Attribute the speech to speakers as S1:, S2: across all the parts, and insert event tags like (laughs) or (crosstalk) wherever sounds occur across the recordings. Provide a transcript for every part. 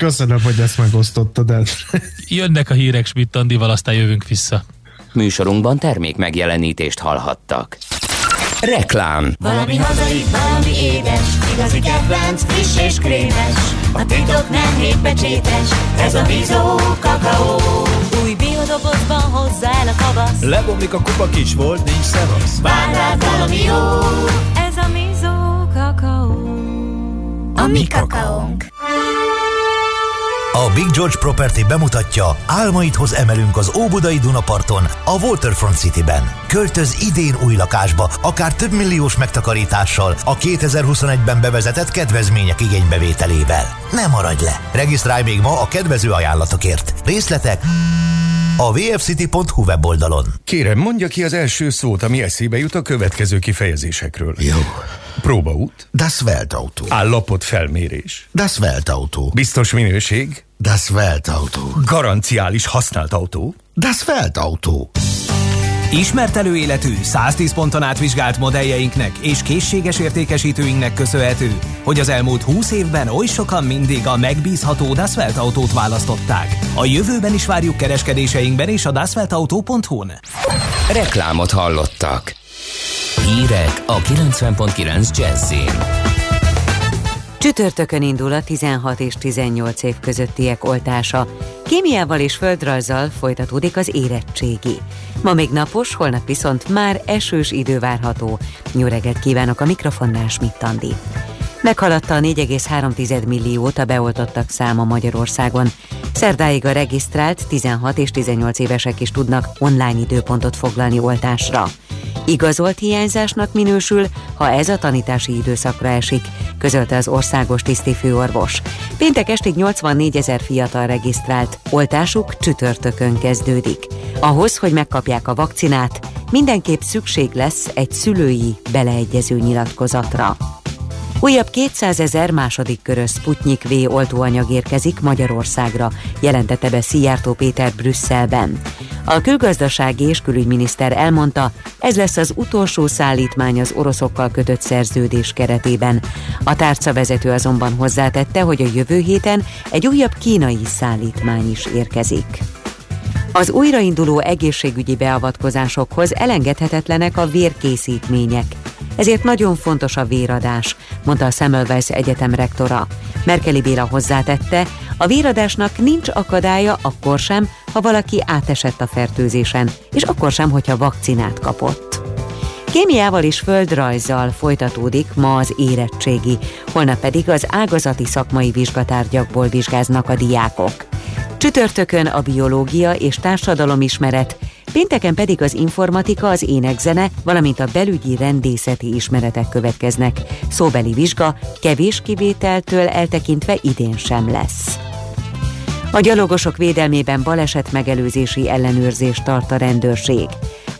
S1: Köszönöm, hogy ezt megosztottad el.
S2: Jönnek a hírek Schmidt Andival, aztán jövünk vissza.
S3: Műsorunkban termék megjelenítést hallhattak. Reklám
S4: Valami hazai, valami édes, igazi kedvenc, friss és krémes. A titok nem hétpecsétes, ez a Bizó kakaó. Új biodobozban hozzá el a kavasz,
S5: Lebomlik a kupa kis volt, nincs szevasz.
S4: vár rád valami jó. Ez a Bizó kakaó. A mi kakaónk.
S6: A Big George Property bemutatja, álmaidhoz emelünk az Óbudai Dunaparton, a Waterfront Cityben. Költöz idén új lakásba, akár több milliós megtakarítással a 2021-ben bevezetett kedvezmények igénybevételével. Ne maradj le! Regisztrálj még ma a kedvező ajánlatokért. Részletek a vfcity.hu weboldalon.
S7: Kérem, mondja ki az első szót, ami eszébe jut a következő kifejezésekről.
S8: Jó.
S7: Próbaút,
S8: Das Weltauto.
S7: állapot felmérés,
S8: Das Weltauto.
S7: biztos minőség,
S8: Das Weltauto.
S7: garanciális használt autó,
S8: Das Weltauto.
S5: Ismert előéletű, 110 ponton átvizsgált modelljeinknek és készséges értékesítőinknek köszönhető, hogy az elmúlt 20 évben oly sokan mindig a megbízható Dasvelt autót választották. A jövőben is várjuk kereskedéseinkben és a dasveltauto.hu-n.
S3: Reklámot hallottak. Hírek a 90.9 Jazzin.
S9: Csütörtökön indul a 16 és 18 év közöttiek oltása. Kémiával és földrajzzal folytatódik az érettségi. Ma még napos, holnap viszont már esős idő várható. Jó reggelt kívánok a mikrofonnál Schmidt Andi. Meghaladta a 4,3 milliót a beoltottak száma Magyarországon. Szerdáig a regisztrált 16 és 18 évesek is tudnak online időpontot foglalni oltásra. Igazolt hiányzásnak minősül, ha ez a tanítási időszakra esik, közölte az országos tisztifőorvos. Péntek estig 84 ezer fiatal regisztrált, oltásuk csütörtökön kezdődik. Ahhoz, hogy megkapják a vakcinát, mindenképp szükség lesz egy szülői beleegyező nyilatkozatra. Újabb 200 ezer második körös Sputnik V oltóanyag érkezik Magyarországra, jelentette be Szijjártó Péter Brüsszelben. A külgazdasági és külügyminiszter elmondta, ez lesz az utolsó szállítmány az oroszokkal kötött szerződés keretében. A tárcavezető azonban hozzátette, hogy a jövő héten egy újabb kínai szállítmány is érkezik. Az újrainduló egészségügyi beavatkozásokhoz elengedhetetlenek a vérkészítmények. Ezért nagyon fontos a véradás, mondta a Semmelweis Egyetem rektora. Merkeli Béla hozzátette, a véradásnak nincs akadálya akkor sem, ha valaki átesett a fertőzésen, és akkor sem, hogyha vakcinát kapott. Kémiával és földrajzzal folytatódik ma az érettségi, holnap pedig az ágazati szakmai vizsgatárgyakból vizsgáznak a diákok. Csütörtökön a biológia és társadalomismeret, pénteken pedig az informatika, az énekzene, valamint a belügyi rendészeti ismeretek következnek. Szóbeli vizsga kevés kivételtől eltekintve idén sem lesz. A gyalogosok védelmében baleset megelőzési ellenőrzést tart a rendőrség.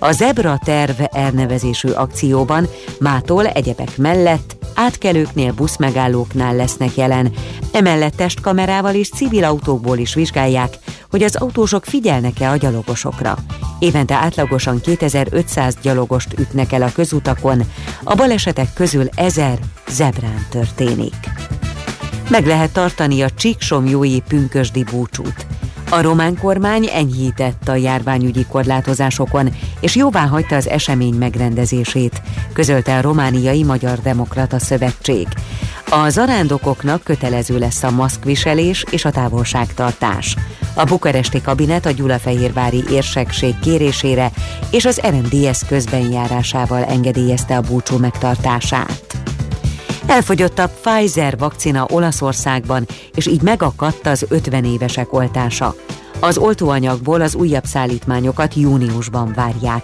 S9: A Zebra terv elnevezésű akcióban mától egyebek mellett átkelőknél, buszmegállóknál lesznek jelen. Emellett testkamerával és civil autókból is vizsgálják, hogy az autósok figyelnek-e a gyalogosokra. Évente átlagosan 2500 gyalogost ütnek el a közutakon, a balesetek közül 1000 zebrán történik. Meg lehet tartani a Csíksomjói pünkösdi búcsút. A román kormány enyhített a járványügyi korlátozásokon, és jóvá hagyta az esemény megrendezését, közölte a Romániai Magyar Demokrata Szövetség. A zarándokoknak kötelező lesz a maszkviselés és a távolságtartás. A bukaresti kabinet a Gyulafehérvári érsekség kérésére és az RMDS közbenjárásával engedélyezte a búcsú megtartását. Elfogyott a Pfizer vakcina Olaszországban, és így megakadt az 50 évesek oltása. Az oltóanyagból az újabb szállítmányokat júniusban várják.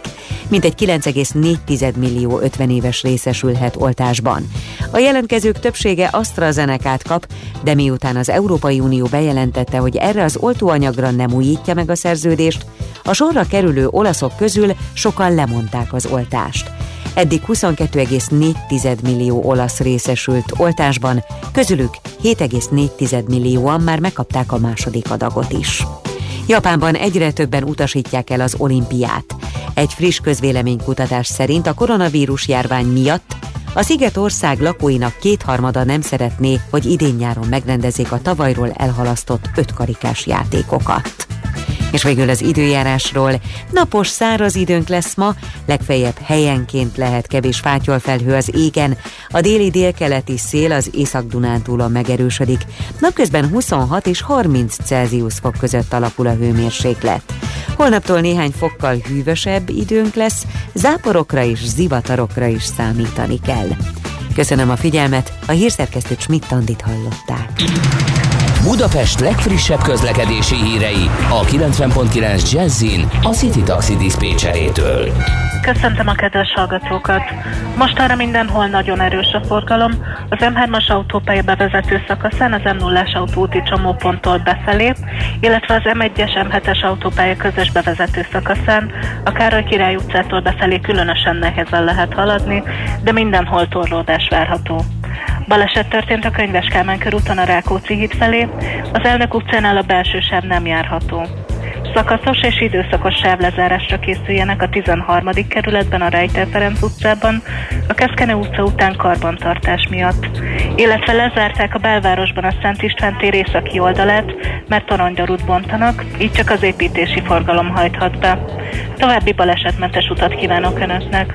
S9: Mintegy 9,4 millió 50 éves részesülhet oltásban. A jelentkezők többsége AstraZeneca-t kap, de miután az Európai Unió bejelentette, hogy erre az oltóanyagra nem újítja meg a szerződést, a sorra kerülő olaszok közül sokan lemondták az oltást. Eddig 22,4 millió olasz részesült oltásban, közülük 7,4 millióan már megkapták a második adagot is. Japánban egyre többen utasítják el az olimpiát. Egy friss közvéleménykutatás szerint a koronavírus járvány miatt A Szigetország lakóinak kétharmada nem szeretné, hogy idén-nyáron megrendezzék a tavalyról elhalasztott ötkarikás játékokat. És végül az időjárásról. Napos, száraz időnk lesz ma, legfeljebb helyenként lehet kevés fátyolfelhő az égen, a déli délkeleti szél az Észak-Dunántúlon megerősödik. Napközben 26 és 30 Celsius fok között alakul a hőmérséklet. Holnaptól néhány fokkal hűvösebb időnk lesz, záporokra és zivatarokra is számítani kell. Köszönöm a figyelmet, a hírszerkesztő Schmidt-Tandit hallották.
S10: Budapest legfrissebb közlekedési hírei a 90.9 Jazzin a City Taxi Dispécsejétől.
S11: Köszöntöm a kedves hallgatókat! Most arra mindenhol nagyon erős a forgalom. Az M3-as autópálya bevezető szakaszán az M0-as autóúti csomóponttól befelé, illetve az M1-es M7-es autópálya közös bevezető szakaszán a Károly Király utcától befelé különösen nehezen lehet haladni, de mindenhol torlódás várható. Baleset történt a Könyves Kálmán körúton a Rákóczi híd felé, az Elnök utcánál a belső sáv nem járható. Szakaszos és időszakos sávlezárásra készüljenek a 13. kerületben a Rejter Ferenc utcában, a Keszkene utca után karbantartás miatt. Illetve lezárták a belvárosban a Szent István tér északi oldalát, mert toronydarút bontanak, így csak az építési forgalom hajthat be. További balesetmentes utat kívánok Önöknek!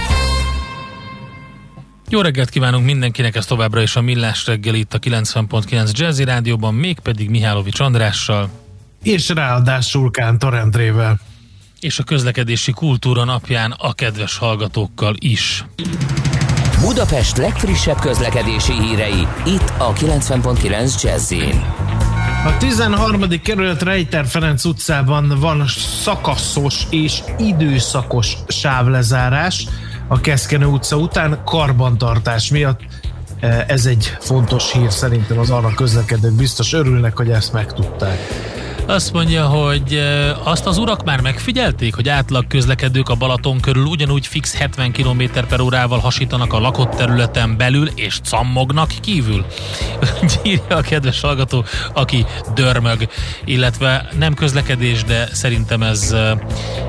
S2: Jó reggelt kívánunk mindenkinek, ez továbbra is a Millás reggeli itt a 90.9 Jazzy Rádióban, mégpedig Mihálovics Andrással.
S1: És ráadásul Kántor Endrével.
S2: És a közlekedési kultúra napján a kedves hallgatókkal is.
S3: Budapest legfrissebb közlekedési hírei, itt a 90.9 jazz
S1: A 13. kerület Rejter Ferenc utcában van szakaszos és időszakos sávlezárás a Keszkenő utca után karbantartás miatt. Ez egy fontos hír szerintem az arra közlekedők biztos örülnek, hogy ezt megtudták.
S2: Azt mondja, hogy azt az urak már megfigyelték, hogy átlag közlekedők a Balaton körül ugyanúgy fix 70 km per órával hasítanak a lakott területen belül, és cammognak kívül. Írja a kedves hallgató, aki dörmög, illetve nem közlekedés, de szerintem ez,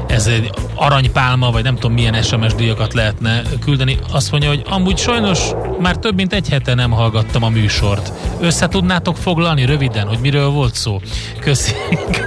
S2: ez egy aranypálma, vagy nem tudom milyen SMS díjakat lehetne küldeni. Azt mondja, hogy amúgy sajnos már több mint egy hete nem hallgattam a műsort. Össze tudnátok foglalni röviden, hogy miről volt szó? Köszi.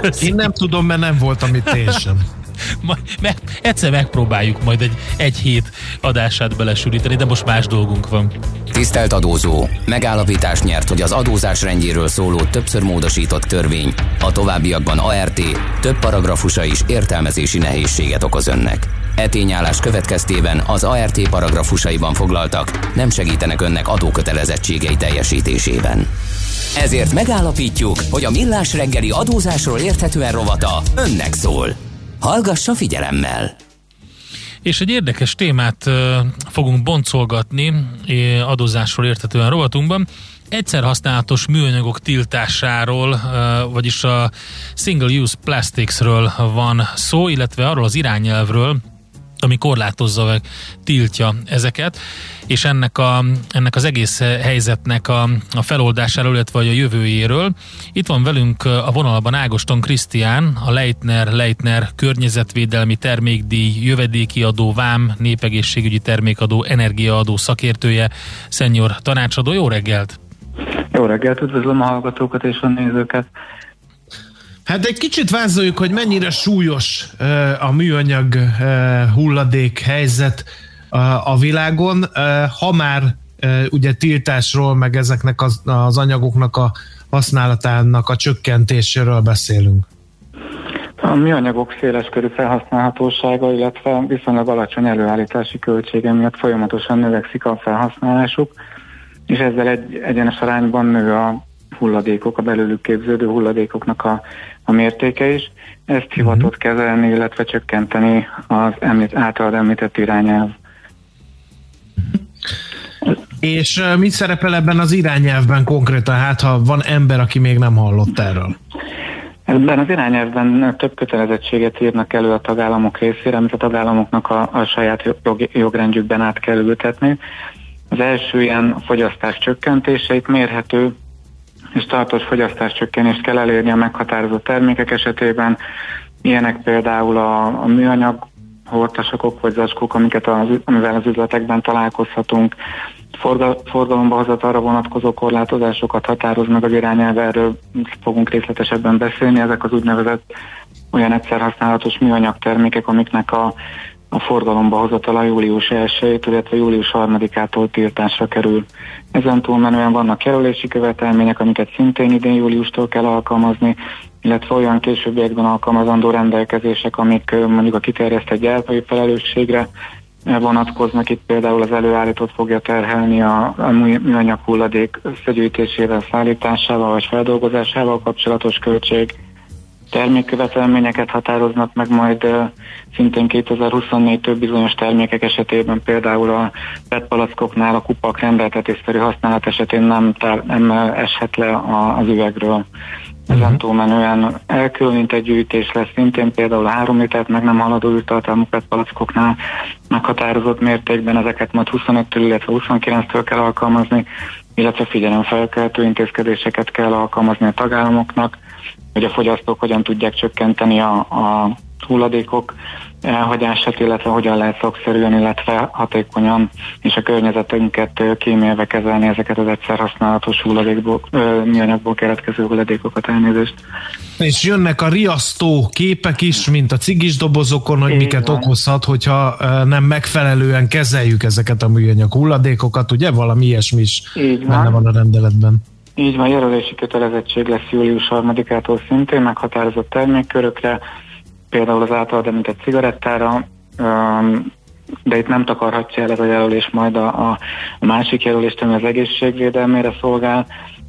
S1: Köszönöm. Én nem tudom, mert nem voltam itt én sem. (laughs)
S2: Majd, meg, egyszer megpróbáljuk majd egy, egy hét adását belesülíteni, de most más dolgunk van.
S3: Tisztelt adózó! Megállapítás nyert, hogy az adózás rendjéről szóló többször módosított törvény a továbbiakban ART több paragrafusa is értelmezési nehézséget okoz önnek. E tényállás következtében az ART paragrafusaiban foglaltak nem segítenek önnek adókötelezettségei teljesítésében. Ezért megállapítjuk, hogy a Millás reggeli adózásról érthetően rovata önnek szól. Hallgassa figyelemmel!
S2: És egy érdekes témát fogunk boncolgatni adózásról érthetően rovatunkban. Egyszer használatos műanyagok tiltásáról, vagyis a single use plasticsről van szó, illetve arról az irányelvről, ami korlátozza meg, tiltja ezeket, és ennek, a, ennek az egész helyzetnek a, a feloldásáról, illetve a jövőjéről. Itt van velünk a vonalban Ágoston Krisztián, a Leitner, Leitner környezetvédelmi termékdíj, jövedéki adó, vám, népegészségügyi termékadó, energiaadó szakértője, szenyor tanácsadó. Jó reggelt!
S12: Jó reggelt, üdvözlöm a hallgatókat és a nézőket!
S1: Hát egy kicsit vázoljuk, hogy mennyire súlyos a műanyag hulladék helyzet a világon. Ha már ugye tiltásról, meg ezeknek az, anyagoknak a használatának a csökkentéséről beszélünk.
S12: A műanyagok széleskörű felhasználhatósága, illetve viszonylag alacsony előállítási költsége miatt folyamatosan növekszik a felhasználásuk, és ezzel egy egyenes arányban nő a hulladékok, a belőlük képződő hulladékoknak a, a mértéke is. Ezt hivatott uh-huh. kezelni, illetve csökkenteni az említ, általad említett irányelv.
S1: És mit szerepel ebben az irányelvben konkrétan, hát ha van ember, aki még nem hallott erről?
S12: Ebben az irányelvben több kötelezettséget írnak elő a tagállamok részére, amit a tagállamoknak a, a saját jog, jogrendjükben át kell ültetni. Az első ilyen fogyasztás csökkentéseit mérhető és tartós fogyasztáscsökkenést kell elérni a meghatározott termékek esetében. Ilyenek például a, a műanyag hortasakok vagy zacskók, amiket az, amivel az üzletekben találkozhatunk. Forgal, forgalomba hozat arra vonatkozó korlátozásokat határoz meg az irányelv, erről fogunk részletesebben beszélni. Ezek az úgynevezett olyan egyszer használatos műanyag termékek, amiknek a a forgalomba hozatala július 1 illetve július 3-ától tiltásra kerül. Ezen túlmenően vannak kerülési követelmények, amiket szintén idén júliustól kell alkalmazni, illetve olyan későbbiekben alkalmazandó rendelkezések, amik mondjuk a kiterjesztett gyártói felelősségre vonatkoznak. Itt például az előállított fogja terhelni a, a műanyag hulladék összegyűjtésével, szállításával vagy feldolgozásával kapcsolatos költség, termékkövetelményeket határoznak meg majd szintén 2024-től bizonyos termékek esetében, például a PET palackoknál a kupak rendeltetésszerű használat esetén nem, nem eshet le az üvegről. Ezen uh-huh. túlmenően elkülönített gyűjtés lesz szintén például a 3 litert meg nem haladó űrtartalmú PET palackoknál meghatározott mértékben ezeket majd 25-től, illetve 29-től kell alkalmazni, illetve figyelemfelkeltő intézkedéseket kell alkalmazni a tagállamoknak, hogy a fogyasztók hogyan tudják csökkenteni a, a hulladékok elhagyását, illetve hogyan lehet szakszerűen, illetve hatékonyan és a környezetünket kímélve kezelni ezeket az egyszer használatos hulladékból, műanyagból keletkező hulladékokat elnézést.
S1: És jönnek a riasztó képek is, mint a cigis dobozokon, hogy Így miket van. okozhat, hogyha nem megfelelően kezeljük ezeket a műanyag hulladékokat, ugye? Valami ilyesmi is Így van. benne van a rendeletben.
S12: Így van, jelölési kötelezettség lesz július 3-ától szintén meghatározott termékkörökre, például az általad említett cigarettára, de itt nem takarhatja el ez a jelölés majd a, a másik jelölést, ami az egészségvédelmére szolgál,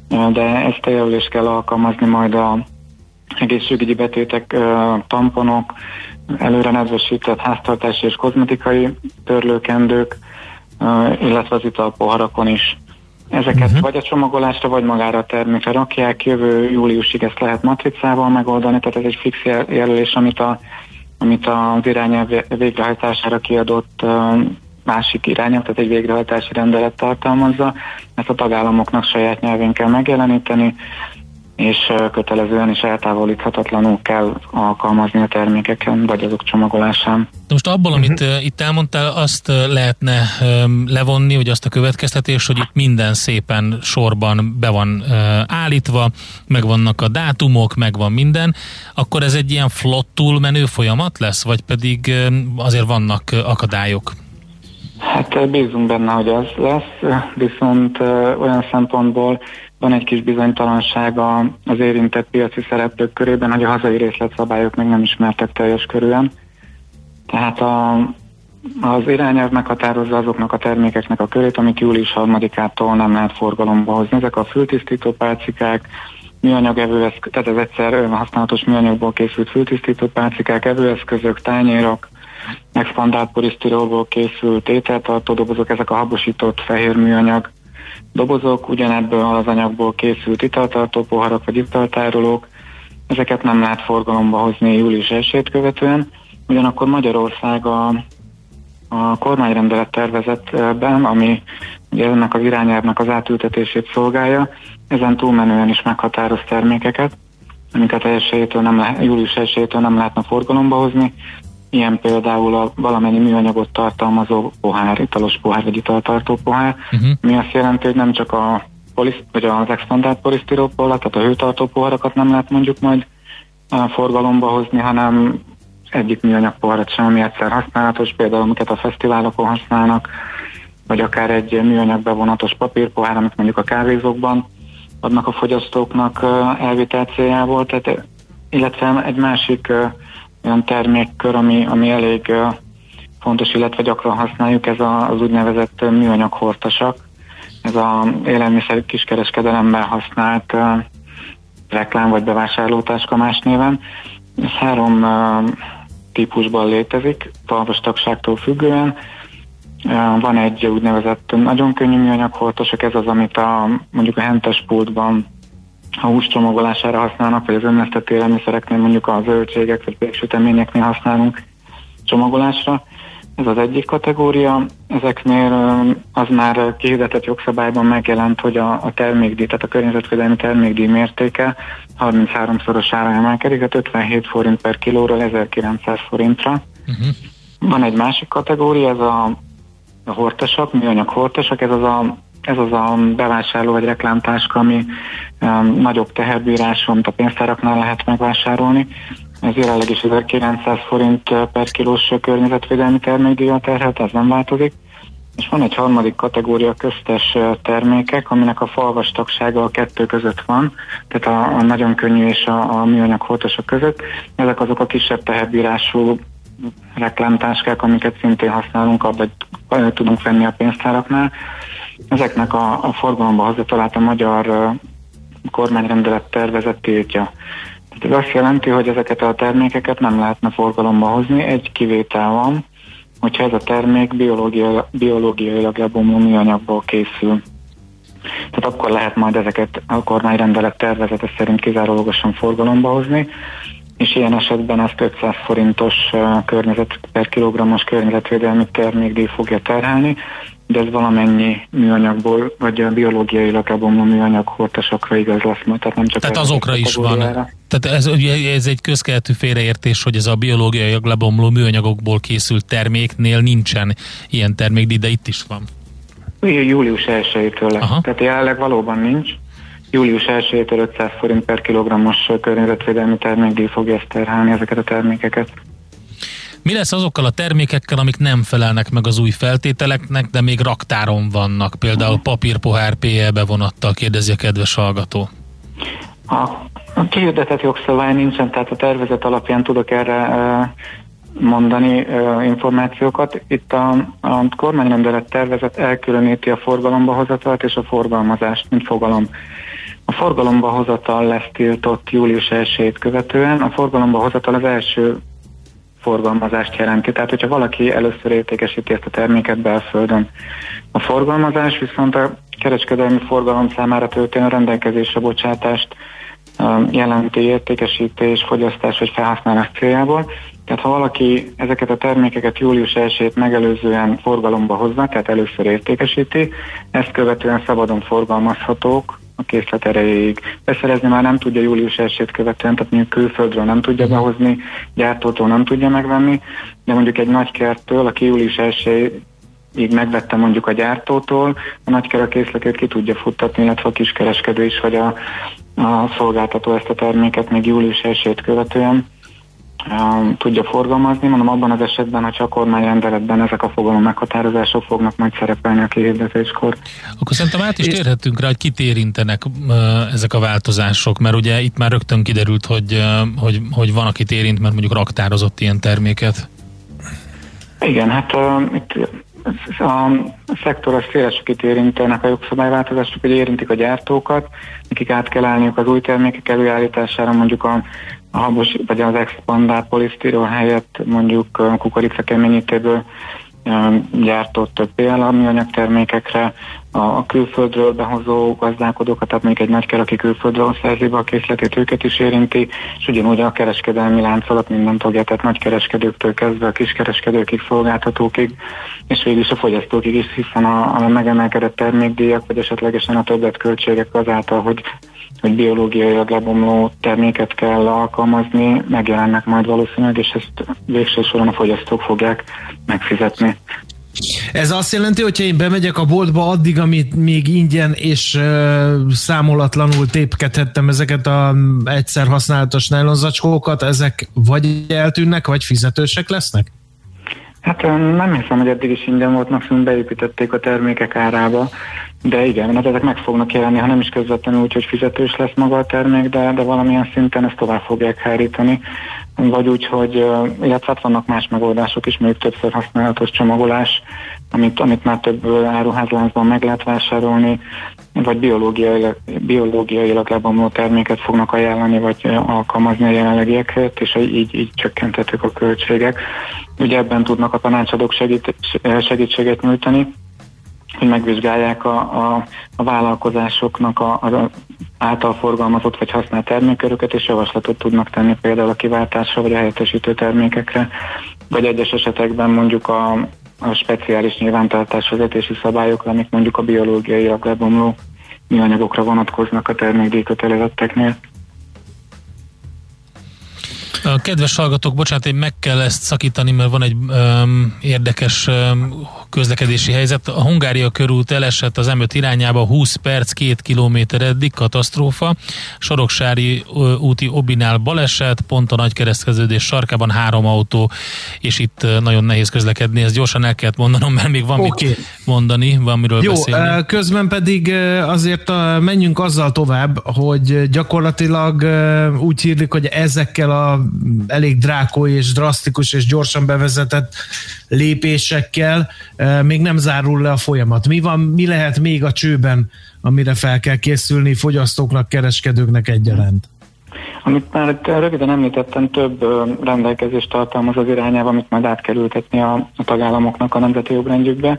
S12: de ezt a jelölést kell alkalmazni majd a egészségügyi betétek, tamponok, előre nedvesített háztartási és kozmetikai törlőkendők, illetve az italpoharakon is. Ezeket uh-huh. vagy a csomagolásra, vagy magára a termékre rakják. Jövő júliusig ezt lehet matricával megoldani, tehát ez egy fix jelölés, amit, a, amit az irányelv végrehajtására kiadott másik irányelv, tehát egy végrehajtási rendelet tartalmazza. Ezt a tagállamoknak saját nyelvén kell megjeleníteni, és kötelezően és eltávolíthatatlanul kell alkalmazni a termékeken, vagy azok csomagolásán.
S2: Most abból, amit uh-huh. itt elmondtál, azt lehetne levonni, hogy azt a következtetés, hogy itt minden szépen sorban be van állítva, meg vannak a dátumok, meg van minden, akkor ez egy ilyen flottul menő folyamat lesz, vagy pedig azért vannak akadályok?
S12: Hát bízunk benne, hogy az lesz, viszont olyan szempontból van egy kis bizonytalanság az érintett piaci szereplők körében, hogy a hazai részletszabályok még nem ismertek teljes körülön. Tehát a, az irányelv meghatározza azoknak a termékeknek a körét, amik július 3-ától nem lehet forgalomba hozni. Ezek a fültisztító pálcikák, műanyag evőeszközök, tehát ez egyszer használatos műanyagból készült fültisztító pálcikák, evőeszközök, tányérok, expandált polisztirolból készült ételtartó dobozok, ezek a habosított fehér műanyag dobozok, ugyanebből az anyagból készült italtartó poharak vagy italtárolók, ezeket nem lehet forgalomba hozni július 1 követően, ugyanakkor Magyarország a, a kormányrendelet tervezetben, ami ugye ennek az irányelvnek az átültetését szolgálja, ezen túlmenően is meghatároz termékeket, amiket nem lehet, július 1 nem lehetne forgalomba hozni, Ilyen például a valamennyi műanyagot tartalmazó pohár, italos pohár vagy italtartó pohár, uh-huh. mi azt jelenti, hogy nem csak a polisz, vagy az expandált polisztirópolat, tehát a hőtartó poharakat nem lehet mondjuk majd a forgalomba hozni, hanem egyik műanyag poharat sem, ami egyszer használatos, például amiket a fesztiválokon használnak, vagy akár egy műanyag bevonatos papírpohár, amit mondjuk a kávézókban adnak a fogyasztóknak elvitel céljából, tehát, illetve egy másik olyan termékkör, ami, ami elég fontos, illetve gyakran használjuk, ez a, az úgynevezett műanyag hortasak. Ez a élelmiszer kiskereskedelemben használt reklám vagy bevásárlótáska más néven. Ez három uh, típusban létezik, talvas tagságtól függően. Van egy úgynevezett nagyon könnyű műanyag hortosak, ez az, amit a, mondjuk a hentes pultban a hús csomagolására használnak, vagy az önlesztett élelmiszereknél, mondjuk a zöldségek vagy péksüteményeknél használunk csomagolásra. Ez az egyik kategória. Ezeknél az már kihirdetett jogszabályban megjelent, hogy a, a termékdíj, tehát a környezetvédelmi termékdíj mértéke 33-szorosára emelkedik, tehát 57 forint per kilóról 1900 forintra. Uh-huh. Van egy másik kategória, ez a, a hortasak, műanyag hortasak, ez az a ez az a bevásárló vagy reklámtáska, ami um, nagyobb teherbíráson, mint a pénztáraknál lehet megvásárolni. Ez jelenleg is 1900 forint uh, per kilós környezetvédelmi termékdíjat terhet, ez nem változik. És van egy harmadik kategória köztes uh, termékek, aminek a falvastagsága a kettő között van, tehát a, a nagyon könnyű és a, a műanyag holtosok között. Ezek azok a kisebb teherbírású reklámtáskák, amiket szintén használunk, abban tudunk venni a pénztáraknál. Ezeknek a, a forgalomba hozatalát a magyar kormányrendelet tervezet tiltja. Tehát ez azt jelenti, hogy ezeket a termékeket nem lehetne forgalomba hozni, egy kivétel van, hogyha ez a termék biológia, biológiailag lebomló műanyagból készül. Tehát akkor lehet majd ezeket a kormányrendelet tervezete szerint kizárólagosan forgalomba hozni, és ilyen esetben ezt 500 forintos környezet per kilogrammos környezetvédelmi termékdíj fogja terhelni, de ez valamennyi műanyagból, vagy a biológiailag lebomló műanyag hortasakra igaz lesz majd, tehát nem csak
S2: Tehát azokra is van. Tehát ez, ugye, ez egy közkeletű félreértés, hogy ez a biológiailag lebomló műanyagokból készült terméknél nincsen ilyen termék, de itt is van.
S12: Július 1-től lesz. Aha. Tehát jelenleg valóban nincs. Július 1-től 500 forint per kilogrammos környezetvédelmi termékdíj fogja ezt terhelni ezeket a termékeket.
S2: Mi lesz azokkal a termékekkel, amik nem felelnek meg az új feltételeknek, de még raktáron vannak? Például papírpohár PE bevonattal kérdezi a kedves hallgató.
S12: A, kihirdetett jogszabály nincsen, tehát a tervezet alapján tudok erre mondani információkat. Itt a, a kormányrendelet tervezet elkülöníti a forgalomba hozatalt és a forgalmazást, mint fogalom. A forgalomba hozatal lesz tiltott július 1 követően. A forgalomba hozatal az első forgalmazást jelenti. Tehát, hogyha valaki először értékesíti ezt a terméket belföldön. A forgalmazás viszont a kereskedelmi forgalom számára történő rendelkezésre bocsátást jelenti értékesítés, fogyasztás vagy felhasználás céljából. Tehát ha valaki ezeket a termékeket július 1 megelőzően forgalomba hozza, tehát először értékesíti, ezt követően szabadon forgalmazhatók a készlet erejéig. Beszerezni már nem tudja július 1 követően, tehát mondjuk külföldről nem tudja behozni, gyártótól nem tudja megvenni, de mondjuk egy nagy kerttől, aki július 1 így megvette mondjuk a gyártótól, a nagyker a készletét ki tudja futtatni, illetve a kiskereskedő is, vagy a, a szolgáltató ezt a terméket még július 1 követően tudja forgalmazni. Mondom, abban az esetben, ha csak kormányrendeletben ezek a fogalom meghatározások fognak majd szerepelni a kihirdetéskor.
S2: Akkor szerintem át is térhetünk rá, hogy kit érintenek ezek a változások, mert ugye itt már rögtön kiderült, hogy, hogy, hogy van, akit érint, mert mondjuk raktározott ilyen terméket.
S12: Igen, hát uh, itt a szektoros széleseket érintenek a jogszabályváltozások, hogy érintik a gyártókat, nekik át kell állniuk az új termékek előállítására, mondjuk a, a habos, vagy az expandált polisztirol helyett mondjuk kukorica keményítőből gyártott PLA műanyag termékekre, a külföldről behozó gazdálkodókat, tehát mondjuk egy nagyker, aki külföldről szerzi be a készletét, őket is érinti, és ugyanúgy a kereskedelmi láncolat minden tagja, tehát nagykereskedőktől kezdve a kiskereskedőkig, szolgáltatókig, és végül is a fogyasztókig is, hiszen a, a megemelkedett termékdíjak, vagy esetlegesen a többletköltségek azáltal, hogy hogy biológiai lebomló terméket kell alkalmazni, megjelennek majd valószínűleg, és ezt végső soron a fogyasztók fogják megfizetni.
S1: Ez azt jelenti, hogyha én bemegyek a boltba addig, amit még ingyen és uh, számolatlanul tépkedhettem ezeket a egyszer használatos nylonzacskókat, ezek vagy eltűnnek, vagy fizetősek lesznek?
S12: Hát nem hiszem, hogy eddig is ingyen volt, maximum beépítették a termékek árába, de igen, mert ezek meg fognak jelenni, ha nem is közvetlenül úgy, hogy fizetős lesz maga a termék, de, de valamilyen szinten ezt tovább fogják hárítani. Vagy úgy, hogy, illetve hát vannak más megoldások is, mondjuk többször használatos csomagolás, amit, amit már több áruházláncban meg lehet vásárolni, vagy biológiailag, biológiailag lebomló terméket fognak ajánlani, vagy alkalmazni a jelenlegiek helyett, és így, így csökkentetők a költségek. Ugye ebben tudnak a tanácsadók segít, segítséget nyújtani, hogy megvizsgálják a, a, a vállalkozásoknak a, a által forgalmazott vagy használt terméköröket, és javaslatot tudnak tenni például a kiváltásra vagy a helyettesítő termékekre, vagy egyes esetekben mondjuk a, a speciális nyilvántartás vezetési szabályokra, amik mondjuk a biológiai lebomló műanyagokra vonatkoznak a termékdíjkötelezetteknél.
S2: A kedves hallgatók, bocsánat, én meg kell ezt szakítani, mert van egy um, érdekes um, közlekedési helyzet. A Hungária körút elesett az M5 irányába 20 perc, 2 kilométer eddig, katasztrófa. Soroksári úti Obinál baleset, pont a nagy keresztkeződés sarkában három autó, és itt nagyon nehéz közlekedni. Ezt gyorsan el kellett mondanom, mert még van okay. mit mondani, van miről
S1: Jó,
S2: beszélni.
S1: közben pedig azért menjünk azzal tovább, hogy gyakorlatilag úgy hírlik, hogy ezekkel a elég drákói és drasztikus és gyorsan bevezetett lépésekkel még nem zárul le a folyamat. Mi van, mi lehet még a csőben, amire fel kell készülni fogyasztóknak, kereskedőknek egyaránt?
S12: Amit már röviden említettem, több rendelkezést tartalmaz az irányába, amit majd át kell ültetni a, a tagállamoknak a nemzeti jogrendjükbe.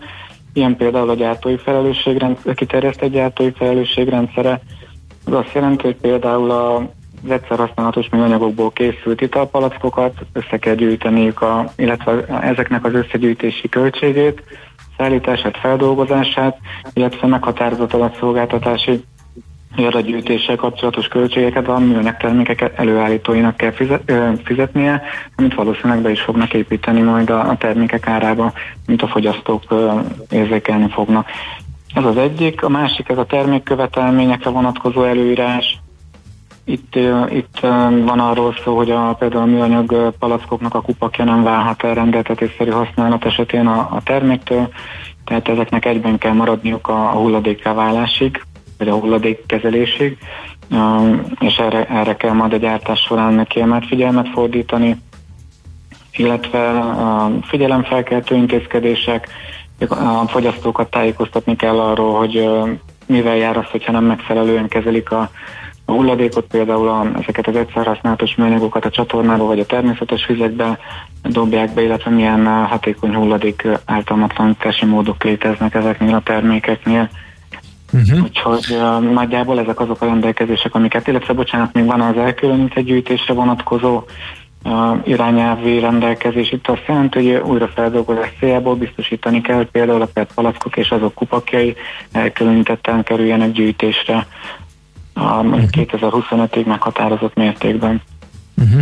S12: Ilyen például a gyártói felelősségrendszer, kiterjesztett gyártói felelősségrendszere. Az azt jelenti, hogy például a az egyszer használatos műanyagokból készült italpalackokat össze kell gyűjteniük, a, illetve ezeknek az összegyűjtési költségét szállítását, feldolgozását, illetve meghatározott adatszolgáltatási adatgyűjtéssel kapcsolatos költségeket a műanyag termékek előállítóinak kell fizet, fizetnie, amit valószínűleg be is fognak építeni majd a termékek árába, mint a fogyasztók érzékelni fognak. Ez az egyik, a másik ez a termékkövetelményekre vonatkozó előírás. Itt, itt van arról szó, hogy a, például a műanyag palackoknak a kupakja nem válhat el rendeltetésszerű használat esetén a, a terméktől, tehát ezeknek egyben kell maradniuk a, a hulladékká válásig, vagy a hulladékkezelésig, és erre, erre kell majd a gyártás során kiemelt figyelmet fordítani, illetve a figyelemfelkeltő intézkedések, a fogyasztókat tájékoztatni kell arról, hogy mivel jár az, hogyha nem megfelelően kezelik a, a hulladékot, például a, ezeket az egyszer használatos műanyagokat a csatornába vagy a természetes vizekbe dobják be, illetve milyen hatékony hulladék általmatlanítási módok léteznek ezeknél a termékeknél. Uh-huh. Úgyhogy uh, nagyjából ezek azok a rendelkezések, amiket, illetve bocsánat, még van az elkülönített gyűjtésre vonatkozó uh, irányelvi rendelkezés. Itt azt jelenti, hogy újrafeldolgozás céljából biztosítani kell, például a PET palackok és azok kupakjai elkülönítetten kerüljenek gyűjtésre uh-huh. 2025-ig meghatározott mértékben.
S1: Uh-huh.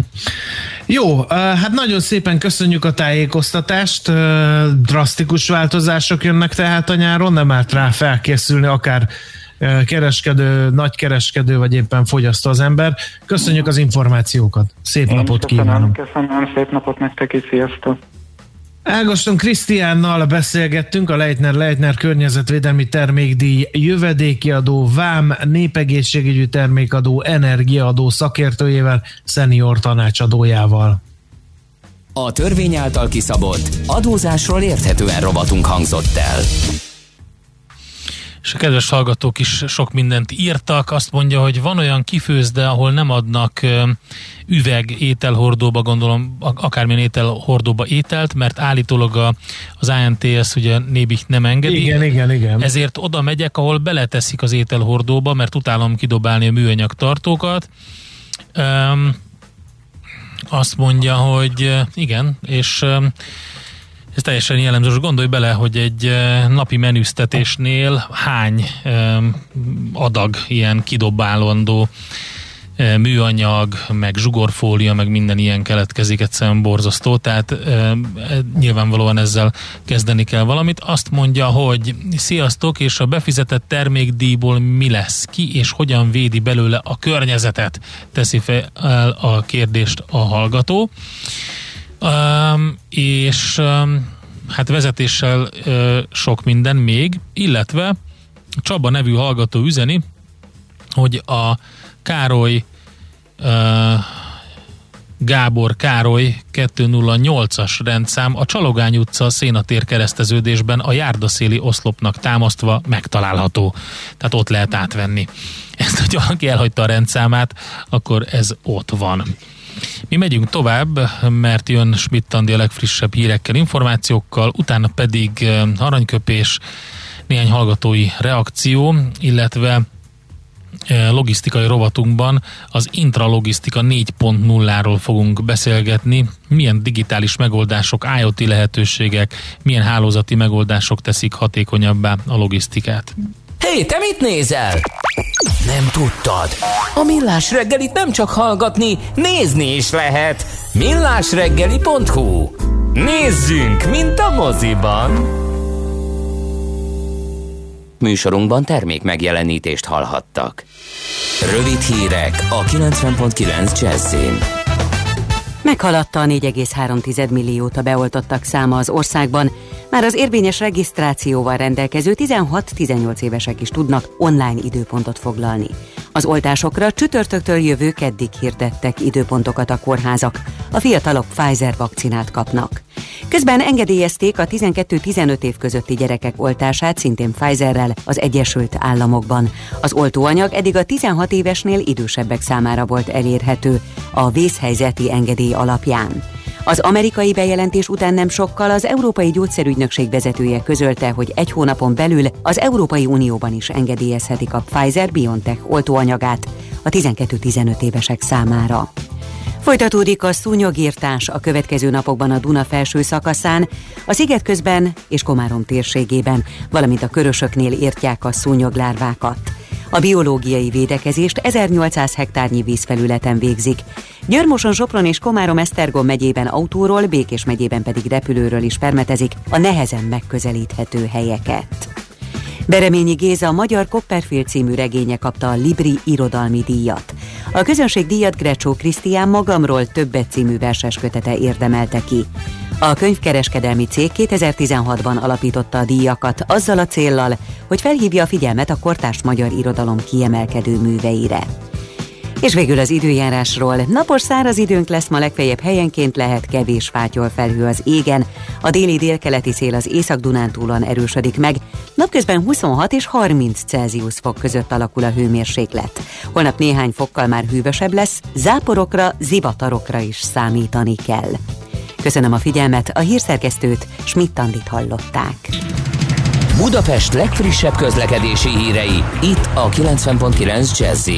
S1: Jó, hát nagyon szépen köszönjük a tájékoztatást. Drasztikus változások jönnek tehát a nyáron, nem állt rá felkészülni akár kereskedő, nagykereskedő, vagy éppen fogyasztó az ember. Köszönjük az információkat. Szép Én napot
S12: köszönöm,
S1: kívánunk.
S12: Köszönöm, szép napot nektek is, sziasztok!
S1: Ágoston Krisztiánnal beszélgettünk a Leitner Leitner környezetvédelmi termékdíj, jövedéki adó, vám, népegészségügyi termékadó, energiaadó szakértőjével, szenior tanácsadójával.
S3: A törvény által kiszabott adózásról érthetően robotunk hangzott el
S2: és a kedves hallgatók is sok mindent írtak. Azt mondja, hogy van olyan kifőzde, ahol nem adnak üveg ételhordóba, gondolom akármilyen ételhordóba ételt, mert állítólag a, az ANTS ugye nébik nem engedi.
S1: Igen, igen, igen.
S2: Ezért oda megyek, ahol beleteszik az ételhordóba, mert utálom kidobálni a műanyag tartókat. Um, azt mondja, hogy igen, és um, ez teljesen jellemző. Most gondolj bele, hogy egy napi menüztetésnél hány adag ilyen kidobálandó műanyag, meg zsugorfólia, meg minden ilyen keletkezik, egyszerűen borzasztó, tehát e, nyilvánvalóan ezzel kezdeni kell valamit. Azt mondja, hogy sziasztok, és a befizetett termékdíjból mi lesz ki, és hogyan védi belőle a környezetet, teszi fel a kérdést a hallgató. Um, és um, hát vezetéssel uh, sok minden még, illetve Csaba nevű hallgató üzeni, hogy a Károly uh, Gábor Károly 208-as rendszám a Csalogány utca szénatér kereszteződésben a járdaszéli oszlopnak támasztva megtalálható. Tehát ott lehet átvenni. (laughs) Ezt, hogy valaki elhagyta a rendszámát, akkor ez ott van. Mi megyünk tovább, mert jön Schmidt a legfrissebb hírekkel, információkkal, utána pedig aranyköpés, néhány hallgatói reakció, illetve logisztikai rovatunkban az intralogisztika 4.0-ról fogunk beszélgetni, milyen digitális megoldások, IoT lehetőségek, milyen hálózati megoldások teszik hatékonyabbá a logisztikát.
S3: Hey, te mit nézel? Nem tudtad? A Millás reggelit nem csak hallgatni, nézni is lehet. millásreggeli.hu Nézzünk, mint a moziban! Műsorunkban termék megjelenítést hallhattak. Rövid hírek a 90.9 Jazzin.
S9: Meghaladta a 4,3 milliót a beoltottak száma az országban, már az érvényes regisztrációval rendelkező 16-18 évesek is tudnak online időpontot foglalni. Az oltásokra csütörtöktől jövő keddig hirdettek időpontokat a kórházak. A fiatalok Pfizer vakcinát kapnak. Közben engedélyezték a 12-15 év közötti gyerekek oltását szintén Pfizerrel az Egyesült Államokban. Az oltóanyag eddig a 16 évesnél idősebbek számára volt elérhető a vészhelyzeti engedély alapján. Az amerikai bejelentés után nem sokkal az Európai Gyógyszerügynökség vezetője közölte, hogy egy hónapon belül az Európai Unióban is engedélyezhetik a Pfizer-BioNTech oltóanyagát a 12-15 évesek számára. Folytatódik a szúnyogírtás a következő napokban a Duna felső szakaszán, a sziget közben és Komárom térségében, valamint a körösöknél írtják a szúnyoglárvákat. A biológiai védekezést 1800 hektárnyi vízfelületen végzik. Györmoson, Sopron és Komárom Esztergom megyében autóról, Békés megyében pedig repülőről is permetezik a nehezen megközelíthető helyeket. Bereményi Géza a Magyar Copperfield című regénye kapta a Libri irodalmi díjat. A közönség díjat Grecsó Krisztián magamról többet című verses kötete érdemelte ki. A könyvkereskedelmi cég 2016-ban alapította a díjakat azzal a céllal, hogy felhívja a figyelmet a kortárs magyar irodalom kiemelkedő műveire. És végül az időjárásról. Napos száraz időnk lesz ma legfeljebb helyenként lehet kevés fátyol felhő az égen. A déli délkeleti szél az Észak-Dunántúlon erősödik meg. Napközben 26 és 30 Celsius fok között alakul a hőmérséklet. Holnap néhány fokkal már hűvösebb lesz, záporokra, zivatarokra is számítani kell. Köszönöm a figyelmet, a hírszerkesztőt Schmidt-Tandit hallották.
S3: Budapest legfrissebb közlekedési hírei, itt a 90.9 jazz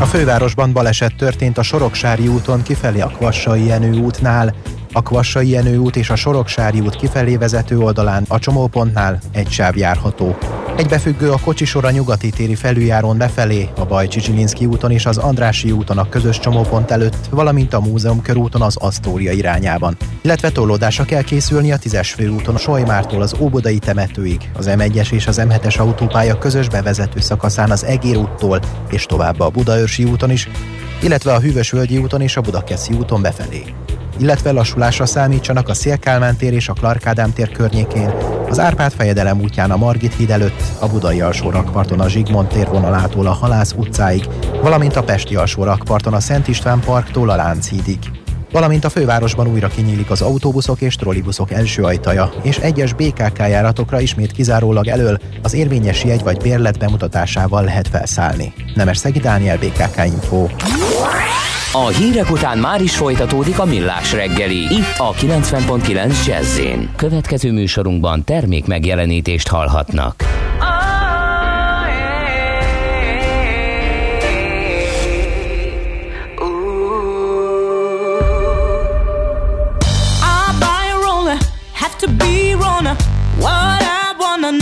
S13: a fővárosban baleset történt a Soroksári úton kifelé a Kvassai Jenő útnál. A Kvassai Jenő út és a Soroksári út kifelé vezető oldalán a csomópontnál egy sáv járható. Egybefüggő a kocsisor a nyugati téri felüljárón befelé, a Bajcsi Zsilinszki úton és az Andrási úton a közös csomópont előtt, valamint a Múzeum körúton az Asztória irányában. Illetve tolódásra kell készülni a 10-es főúton Solymártól az Óbodai temetőig, az M1-es és az M7-es autópálya közös bevezető szakaszán az Egér úttól és tovább a Budaörsi úton is, illetve a Hűvösvölgyi úton és a Budakeszi úton befelé illetve lassulásra számítsanak a Szélkálmán tér és a Klarkádám tér környékén, az Árpád fejedelem útján a Margit híd előtt, a Budai alsó rakparton a Zsigmond tér vonalától a Halász utcáig, valamint a Pesti alsó rakparton a Szent István parktól a Lánchídig valamint a fővárosban újra kinyílik az autóbuszok és trollibuszok első ajtaja, és egyes BKK járatokra ismét kizárólag elől az érvényes jegy vagy bérlet bemutatásával lehet felszállni. Nemes Szegi Dániel, BKK Info.
S3: A hírek után már is folytatódik a millás reggeli. Itt a 90.9 jazz Következő műsorunkban termék megjelenítést hallhatnak.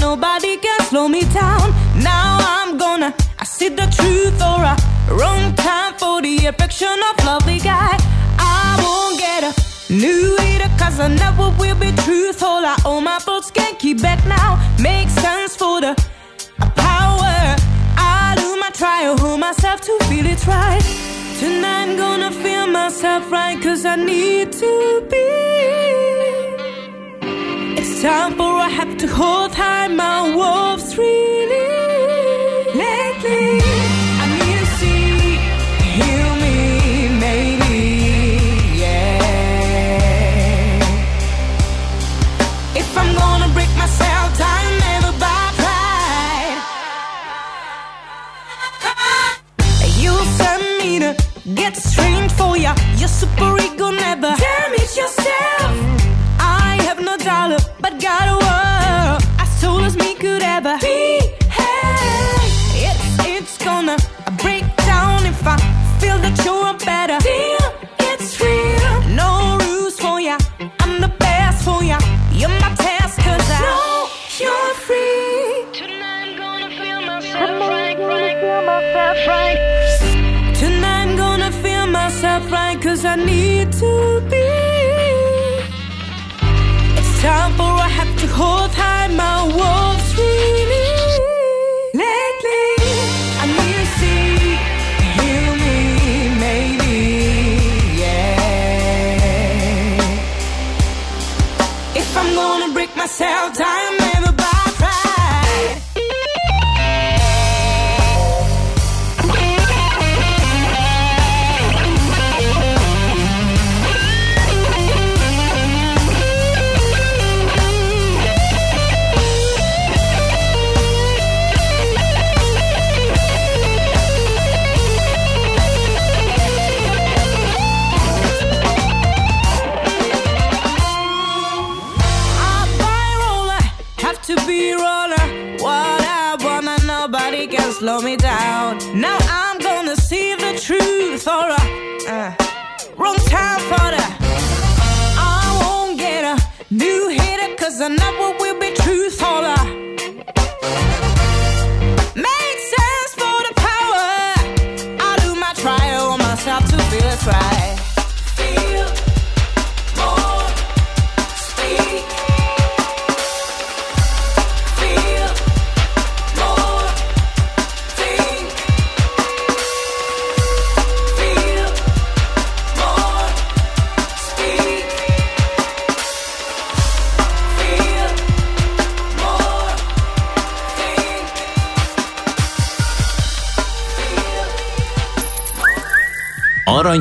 S14: Nobody can slow me down. Now I'm gonna I see the truth or a wrong time for the affection of lovely guy. I won't get a new leader cause I never will be truthful. I owe my thoughts, can't keep back now. Make sense for the power. I do my trial, hold myself to feel it right. Tonight I'm gonna feel myself right cause I need to be. It's time for I have to hold tight my wolves really. Get strange for ya. Your super ego never damage yourself. I have no dollar, but got a world as tall as me could ever be. Hey, it's it's gonna break down if I feel that you're better. Time for I have to hold tight my wolves really. Lately, I need to see, heal me, maybe, yeah. If I'm gonna break myself down,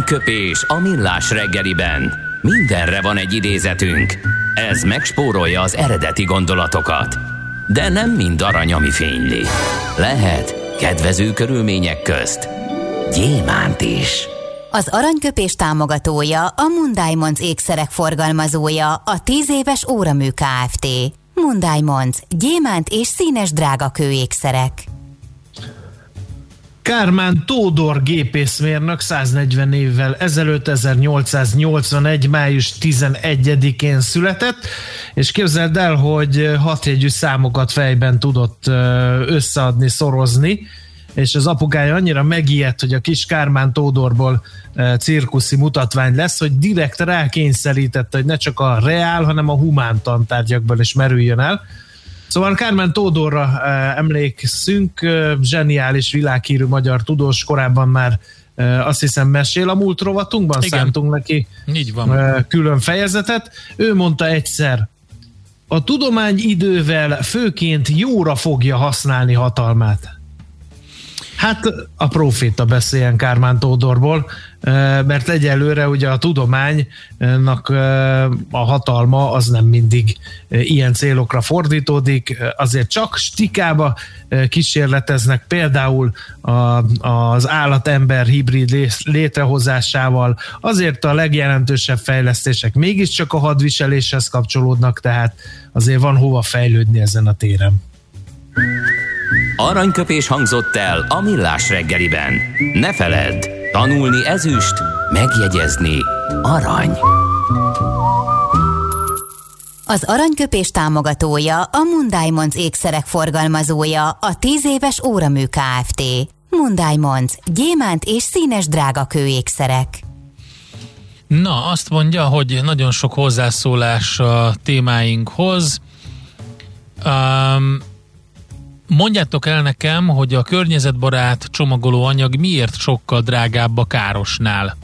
S3: Aranyköpés a millás reggeliben. Mindenre van egy idézetünk. Ez megspórolja az eredeti gondolatokat. De nem mind arany, ami fényli. Lehet kedvező körülmények közt gyémánt is.
S15: Az aranyköpés támogatója a Mundiamonds ékszerek forgalmazója, a 10 éves óramű Kft. Mundiamonds. Gyémánt és színes drágakő ékszerek.
S1: Kármán Tódor gépészmérnök 140 évvel ezelőtt 1881. május 11-én született, és képzeld el, hogy hatjegyű számokat fejben tudott összeadni, szorozni, és az apukája annyira megijedt, hogy a kis Kármán Tódorból cirkuszi mutatvány lesz, hogy direkt rákényszerítette, hogy ne csak a reál, hanem a humán tantárgyakból is merüljön el. Szóval Kármán Tódorra eh, emlékszünk, eh, zseniális világhírű magyar tudós, korábban már eh, azt hiszem mesél a múlt rovatunkban,
S2: Igen.
S1: szántunk neki
S2: Így van.
S1: külön fejezetet. Ő mondta egyszer, a tudomány idővel főként jóra fogja használni hatalmát. Hát a proféta beszéljen Kármán Tódorból, mert egyelőre ugye a tudománynak a hatalma az nem mindig ilyen célokra fordítódik, azért csak stikába kísérleteznek például a, az állatember hibrid lé- létrehozásával, azért a legjelentősebb fejlesztések mégiscsak a hadviseléshez kapcsolódnak, tehát azért van hova fejlődni ezen a téren.
S3: Aranyköpés hangzott el a millás reggeliben. Ne feledd, tanulni ezüst, megjegyezni arany.
S15: Az aranyköpés támogatója a Mundiamonds ékszerek forgalmazója, a 10 éves óramű Kft. Mundiamonds. Gyémánt és színes drágakő ékszerek.
S2: Na, azt mondja, hogy nagyon sok hozzászólás a témáinkhoz. Um, mondjátok el nekem, hogy a környezetbarát csomagoló anyag miért sokkal drágább a károsnál?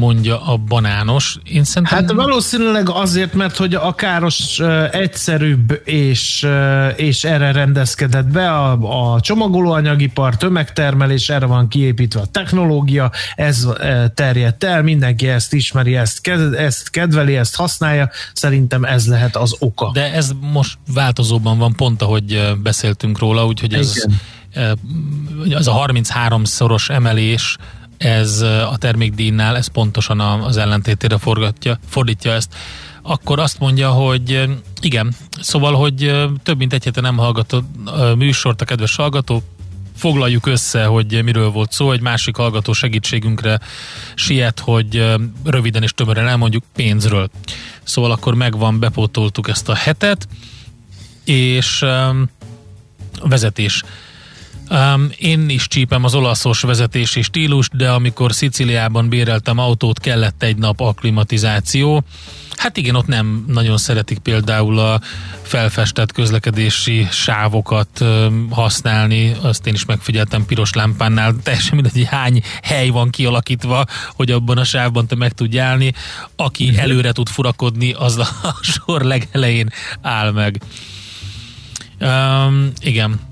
S2: Mondja a banános. Én szerintem...
S1: Hát valószínűleg azért, mert hogy a káros uh, egyszerűbb és, uh, és erre rendezkedett be a, a csomagolóanyagipar, tömegtermelés, erre van kiépítve a technológia, ez uh, terjedt el, mindenki ezt ismeri, ezt, ked, ezt kedveli, ezt használja, szerintem ez lehet az oka.
S2: De ez most változóban van, pont ahogy beszéltünk róla, úgyhogy ez,
S1: Igen.
S2: az a 33-szoros emelés, ez a termékdíjnál, ez pontosan az ellentétére forgatja, fordítja ezt. Akkor azt mondja, hogy igen, szóval, hogy több mint egy hete nem hallgatott műsort a kedves hallgató, foglaljuk össze, hogy miről volt szó. Egy másik hallgató segítségünkre siet, hogy röviden és tömören elmondjuk pénzről. Szóval akkor megvan, bepótoltuk ezt a hetet, és vezetés. Um, én is csípem az olaszos vezetési stílust, de amikor Sziciliában béreltem autót, kellett egy nap akklimatizáció. Hát igen, ott nem nagyon szeretik például a felfestett közlekedési sávokat használni, azt én is megfigyeltem piros lámpánnál, teljesen mindegy, hány hely van kialakítva, hogy abban a sávban te meg tudj állni. Aki előre tud furakodni, az a (laughs) sor legelején áll meg. Um, igen.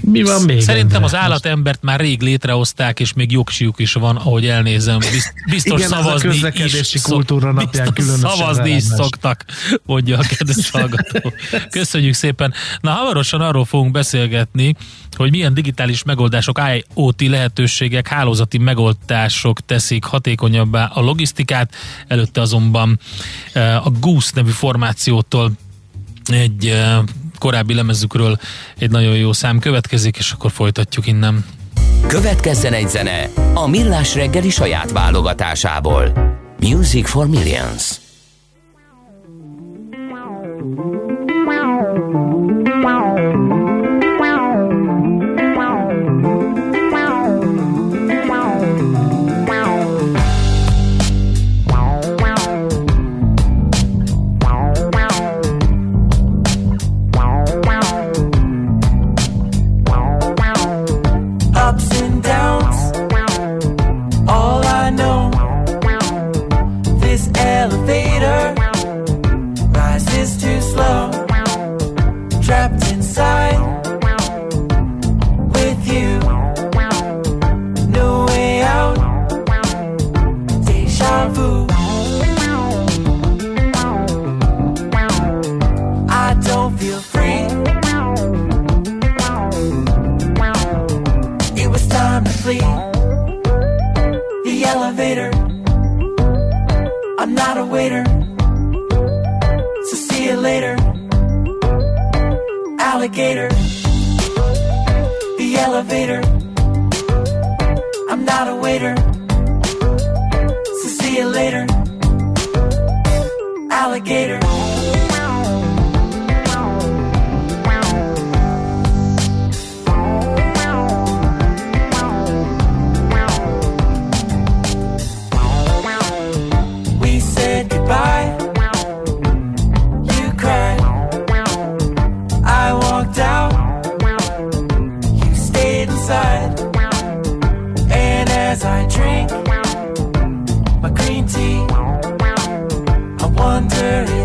S1: Mi van még?
S2: Szerintem az állatembert már rég létrehozták, és még jogsiuk is van, ahogy elnézem. Bizt- Biztos
S1: Igen, ez a
S2: szavazni
S1: közlekedési
S2: is
S1: kultúra napján
S2: biztos
S1: különösen
S2: Szavazni is szoktak, mondja a kedves hallgató. Köszönjük szépen. Na, hamarosan arról fogunk beszélgetni, hogy milyen digitális megoldások, IoT lehetőségek, hálózati megoldások teszik hatékonyabbá a logisztikát. Előtte azonban eh, a Goose nevű formációtól egy eh, korábbi lemezükről egy nagyon jó szám következik, és akkor folytatjuk innen.
S3: Következzen egy zene a Millás reggeli saját válogatásából. Music for Millions.
S16: thank you
S3: where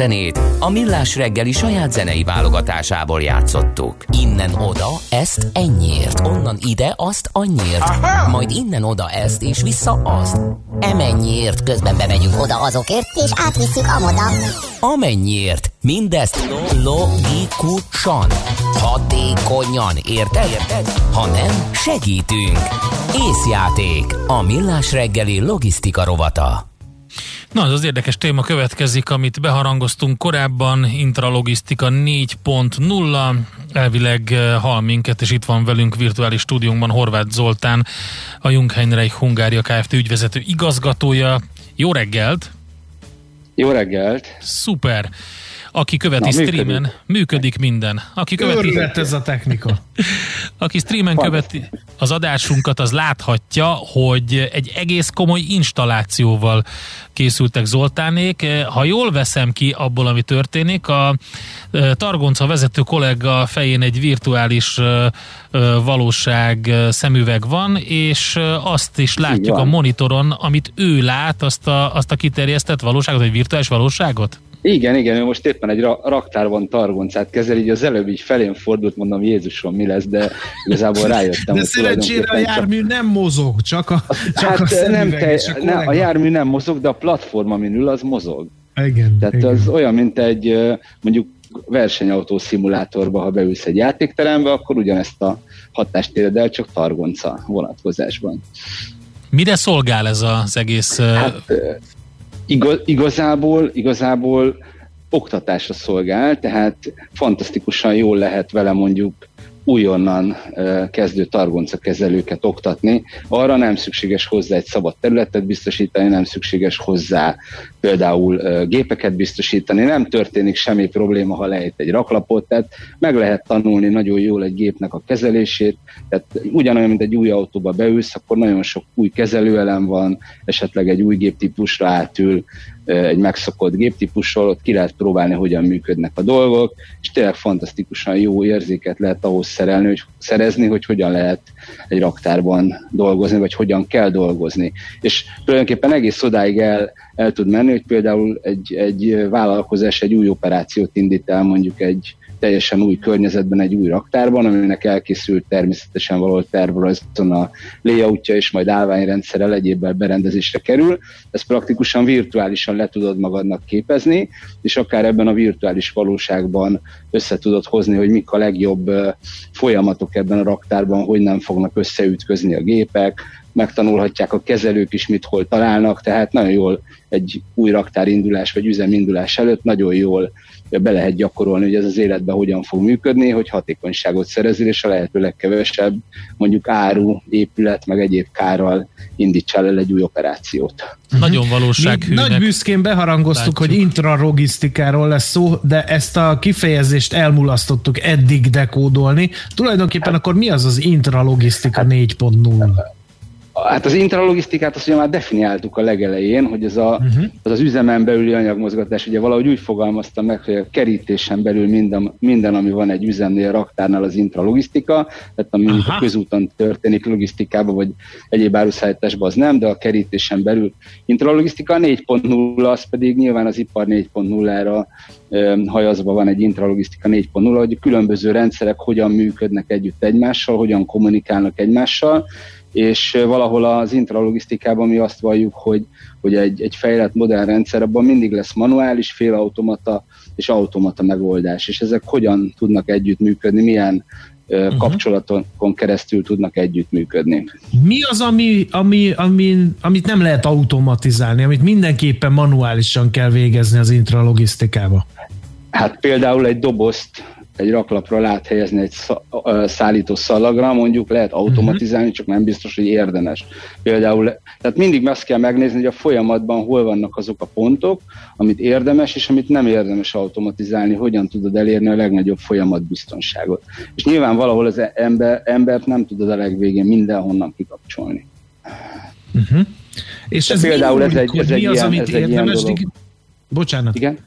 S3: zenét a Millás reggeli saját zenei válogatásából játszottuk. Innen oda, ezt ennyiért, onnan ide, azt annyiért, majd innen oda ezt és vissza azt. Emennyiért közben bemegyünk oda azokért, és átvisszük amoda. Amennyiért, mindezt logikusan, hatékonyan, érted? érted? Ha nem, segítünk. Észjáték, a Millás reggeli logisztika rovata.
S2: Na, az az érdekes téma következik, amit beharangoztunk korábban, intralogisztika 4.0, elvileg eh, hal minket, és itt van velünk virtuális stúdiónkban Horváth Zoltán, a Jungheinreich Hungária Kft. ügyvezető igazgatója. Jó reggelt!
S17: Jó reggelt!
S2: Szuper! Aki követi
S17: Na,
S2: streamen,
S17: működik.
S2: működik minden. Aki követi,
S1: Őrület ez a technika. (laughs)
S2: aki streamen követi az adásunkat, az láthatja, hogy egy egész komoly installációval készültek Zoltánék. Ha jól veszem ki abból, ami történik, a e, Targonca vezető kollega fején egy virtuális e, e, valóság szemüveg van, és azt is látjuk a monitoron, amit ő lát, azt a, azt a kiterjesztett valóságot, vagy virtuális valóságot?
S17: Igen, igen, ő most éppen egy ra- raktárban targoncát kezel, így az előbb így felém fordult, mondom, Jézusom, mi lesz, de igazából rájöttem,
S1: De szerencsére a
S17: tulajdonképpen csak-
S1: jármű nem mozog, csak a, csak a
S17: Hát nem
S1: szemüveg
S17: te,
S1: és a
S17: ne, a jármű nem mozog, de a platform, amin ül, az mozog.
S1: Igen,
S17: Tehát
S1: igen.
S17: az olyan, mint egy mondjuk versenyautó szimulátorba, ha beülsz egy játékterembe, akkor ugyanezt a hatást éred el, csak targonca vonatkozásban.
S2: Mire szolgál ez az egész... Hát,
S17: Igaz, igazából, igazából oktatásra szolgál, tehát fantasztikusan jól lehet vele mondjuk újonnan kezdő targonca kezelőket oktatni. Arra nem szükséges hozzá egy szabad területet biztosítani, nem szükséges hozzá például gépeket biztosítani, nem történik semmi probléma, ha lehet egy raklapot, tehát meg lehet tanulni nagyon jól egy gépnek a kezelését, tehát ugyanolyan, mint egy új autóba beülsz, akkor nagyon sok új kezelőelem van, esetleg egy új géptípusra átül, egy megszokott géptípusról, ott ki lehet próbálni, hogyan működnek a dolgok, és tényleg fantasztikusan jó érzéket lehet ahhoz szerelni, hogy, szerezni, hogy hogyan lehet egy raktárban dolgozni, vagy hogyan kell dolgozni. És tulajdonképpen egész odáig el, el tud menni, hogy például egy, egy vállalkozás egy új operációt indít el mondjuk egy teljesen új környezetben, egy új raktárban, aminek elkészült természetesen valahol tervrajzon a layoutja, és majd állványrendszerrel egyébben berendezésre kerül. Ezt praktikusan virtuálisan le tudod magadnak képezni, és akár ebben a virtuális valóságban össze tudod hozni, hogy mik a legjobb folyamatok ebben a raktárban, hogy nem fognak összeütközni a gépek, megtanulhatják a kezelők is, mit hol találnak, tehát nagyon jól egy új raktárindulás vagy üzemindulás előtt nagyon jól be lehet gyakorolni, hogy ez az életben hogyan fog működni, hogy hatékonyságot szerezél, és a lehető legkevesebb mondjuk áru, épület, meg egyéb kárral indítsál el egy új operációt.
S2: Uh-huh. Nagyon valósághűnek.
S1: Nagy büszkén beharangoztuk, látjuk. hogy intrarogisztikáról lesz szó, de ezt a kifejezést elmulasztottuk eddig dekódolni. Tulajdonképpen hát, akkor mi az az intralogisztika hát, 4.0?
S17: Hát az intralogisztikát azt ugye már definiáltuk a legelején, hogy ez a, uh-huh. az, az üzemen belüli anyagmozgatás, ugye valahogy úgy fogalmaztam meg, hogy a kerítésen belül minden, minden ami van egy üzemnél, raktárnál az intralogisztika, tehát ami Aha. a közúton történik logisztikában, vagy egyéb áruszállításban az nem, de a kerítésen belül intralogisztika 4.0, az pedig nyilván az ipar 4.0-ra hajazva van egy intralogisztika 4.0, hogy különböző rendszerek hogyan működnek együtt egymással, hogyan kommunikálnak egymással, és valahol az intralogisztikában mi azt valljuk, hogy, hogy egy, egy fejlett modern rendszer, abban mindig lesz manuális, félautomata és automata megoldás, és ezek hogyan tudnak együttműködni, milyen uh-huh. kapcsolatokon keresztül tudnak együttműködni.
S1: Mi az, ami, ami, ami, amit nem lehet automatizálni, amit mindenképpen manuálisan kell végezni az intralogisztikába?
S17: Hát például egy dobozt egy raklapra lehet helyezni egy szállító szalagra, mondjuk lehet automatizálni, uh-huh. csak nem biztos, hogy érdemes. Például, tehát mindig azt kell megnézni, hogy a folyamatban hol vannak azok a pontok, amit érdemes, és amit nem érdemes automatizálni, hogyan tudod elérni a legnagyobb folyamatbiztonságot. És nyilván valahol az ember, embert nem tudod a legvégén mindenhonnan kikapcsolni.
S1: Uh-huh. És ez például ez egy, ez egy, az, ilyen, amit ez egy ilyen dolog. Bocsánat.
S17: Igen?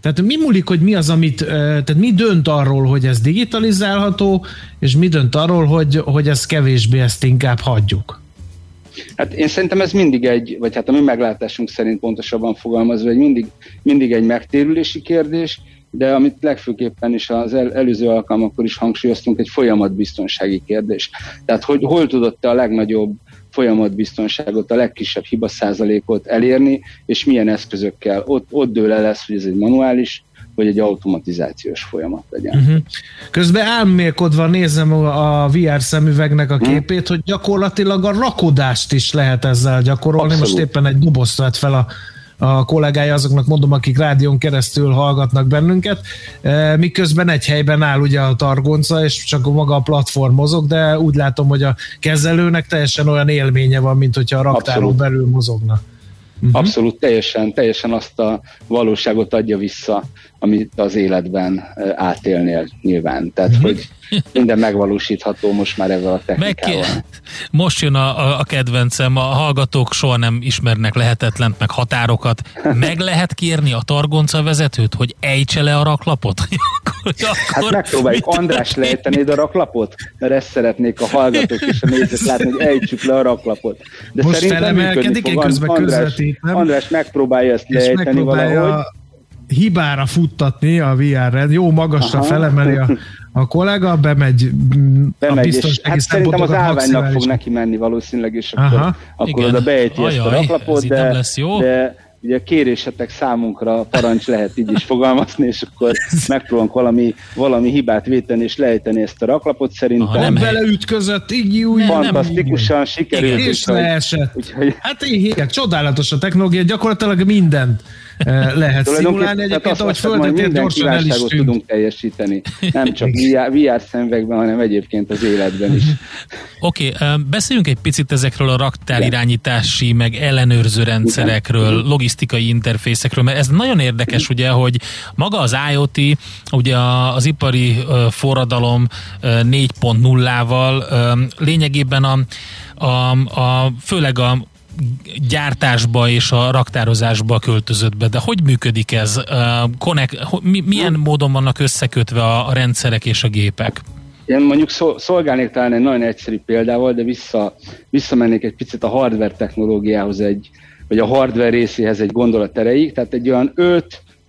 S1: Tehát mi múlik, hogy mi az, amit, tehát mi dönt arról, hogy ez digitalizálható, és mi dönt arról, hogy, hogy ez kevésbé ezt inkább hagyjuk?
S17: Hát én szerintem ez mindig egy, vagy hát a mi meglátásunk szerint pontosabban fogalmazva, hogy mindig, mindig egy megtérülési kérdés, de amit legfőképpen is az el, előző alkalmakkor is hangsúlyoztunk, egy folyamatbiztonsági kérdés. Tehát hogy hol tudott a legnagyobb folyamatbiztonságot, a legkisebb hiba százalékot elérni, és milyen eszközökkel. Ott, ott dől el lesz, hogy ez egy manuális, vagy egy automatizációs folyamat legyen. Uh-huh.
S1: Közben álmélkodva nézem a VR szemüvegnek a mhm. képét, uh-huh. hogy gyakorlatilag a rakodást is lehet ezzel gyakorolni. Abszolút. Most éppen egy dobozt vett fel a a kollégája, azoknak mondom, akik rádión keresztül hallgatnak bennünket, e, miközben egy helyben áll ugye a targonca, és csak maga a platform mozog, de úgy látom, hogy a kezelőnek teljesen olyan élménye van, mint hogyha a raktáron Abszolút. belül mozogna.
S17: Uh-huh. Abszolút teljesen, teljesen azt a valóságot adja vissza, amit az életben átélnél nyilván. Tehát, uh-huh. hogy minden megvalósítható most már ezzel a technikával. Meg, (laughs)
S2: most jön a, a, a kedvencem, a hallgatók soha nem ismernek lehetetlent, meg határokat. (laughs) Meg lehet kérni a targonca vezetőt, hogy ejtse le a raklapot? (laughs)
S17: akkor, hát megpróbáljuk. András, lejtenéd a raklapot? Mert ezt szeretnék a hallgatók és a nézők látni, hogy ejtsük le a raklapot.
S1: De most szerintem működni fog. Közben
S17: András, András megpróbálja ezt lejteni valahogy
S1: hibára futtatni a VR-red, jó magasra Aha. felemeli a, a kollega, bemegy,
S17: bemegy a biztonsági hát szerintem az állványnak fog neki menni valószínűleg, és akkor, Aha. akkor oda beejti ezt a raklapot, de, lesz jó. de ugye kérésetek számunkra parancs lehet így is fogalmazni, és akkor megpróbálunk valami, valami hibát véteni és lejteni ezt a raklapot szerintem. Aha,
S1: nem beleütközött, így úgy.
S17: Fantasztikusan nem, sikerült.
S1: És leesett. Úgyhogy... Hát így csodálatos a technológia, gyakorlatilag mindent lehet szimulálni. Egyébként, ahogy
S17: minden
S1: gyorsan el is tűnt.
S17: tudunk teljesíteni. Nem csak VR, VR szemüvegben, hanem egyébként az életben is. (laughs)
S2: Oké, okay, beszéljünk egy picit ezekről a raktárirányítási, meg ellenőrző rendszerekről, logisztikai interfészekről, mert ez nagyon érdekes, ugye, hogy maga az IoT, ugye a- az ipari forradalom ö, 4.0-ával ö, lényegében a, a, a főleg a gyártásba és a raktározásba költözött be, de hogy működik ez? Connect, milyen módon vannak összekötve a, rendszerek és a gépek?
S17: Én mondjuk szol- szolgálnék talán egy nagyon egyszerű példával, de vissza, visszamennék egy picit a hardware technológiához, egy, vagy a hardware részéhez egy gondolat erejéig, tehát egy olyan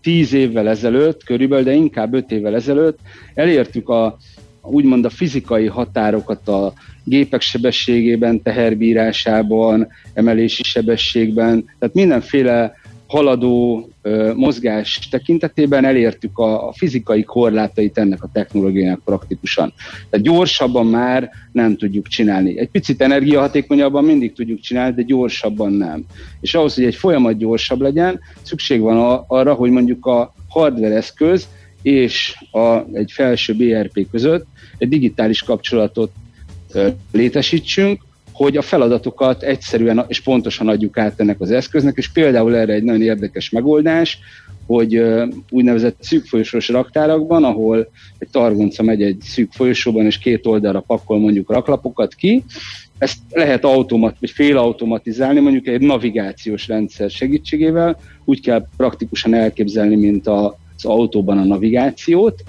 S17: 5-10 évvel ezelőtt, körülbelül, de inkább 5 évvel ezelőtt elértük a, úgymond a fizikai határokat a gépek sebességében, teherbírásában, emelési sebességben, tehát mindenféle haladó ö, mozgás tekintetében elértük a, a fizikai korlátait ennek a technológiának praktikusan. Tehát gyorsabban már nem tudjuk csinálni. Egy picit energiahatékonyabban mindig tudjuk csinálni, de gyorsabban nem. És ahhoz, hogy egy folyamat gyorsabb legyen, szükség van a, arra, hogy mondjuk a hardware eszköz és a, egy felső BRP között egy digitális kapcsolatot létesítsünk, hogy a feladatokat egyszerűen és pontosan adjuk át ennek az eszköznek, és például erre egy nagyon érdekes megoldás, hogy úgynevezett szűk folyosós raktárakban, ahol egy targonca megy egy szűk folyosóban, és két oldalra pakol mondjuk raklapokat ki, ezt lehet automat, vagy félautomatizálni, mondjuk egy navigációs rendszer segítségével, úgy kell praktikusan elképzelni, mint a, az autóban a navigációt,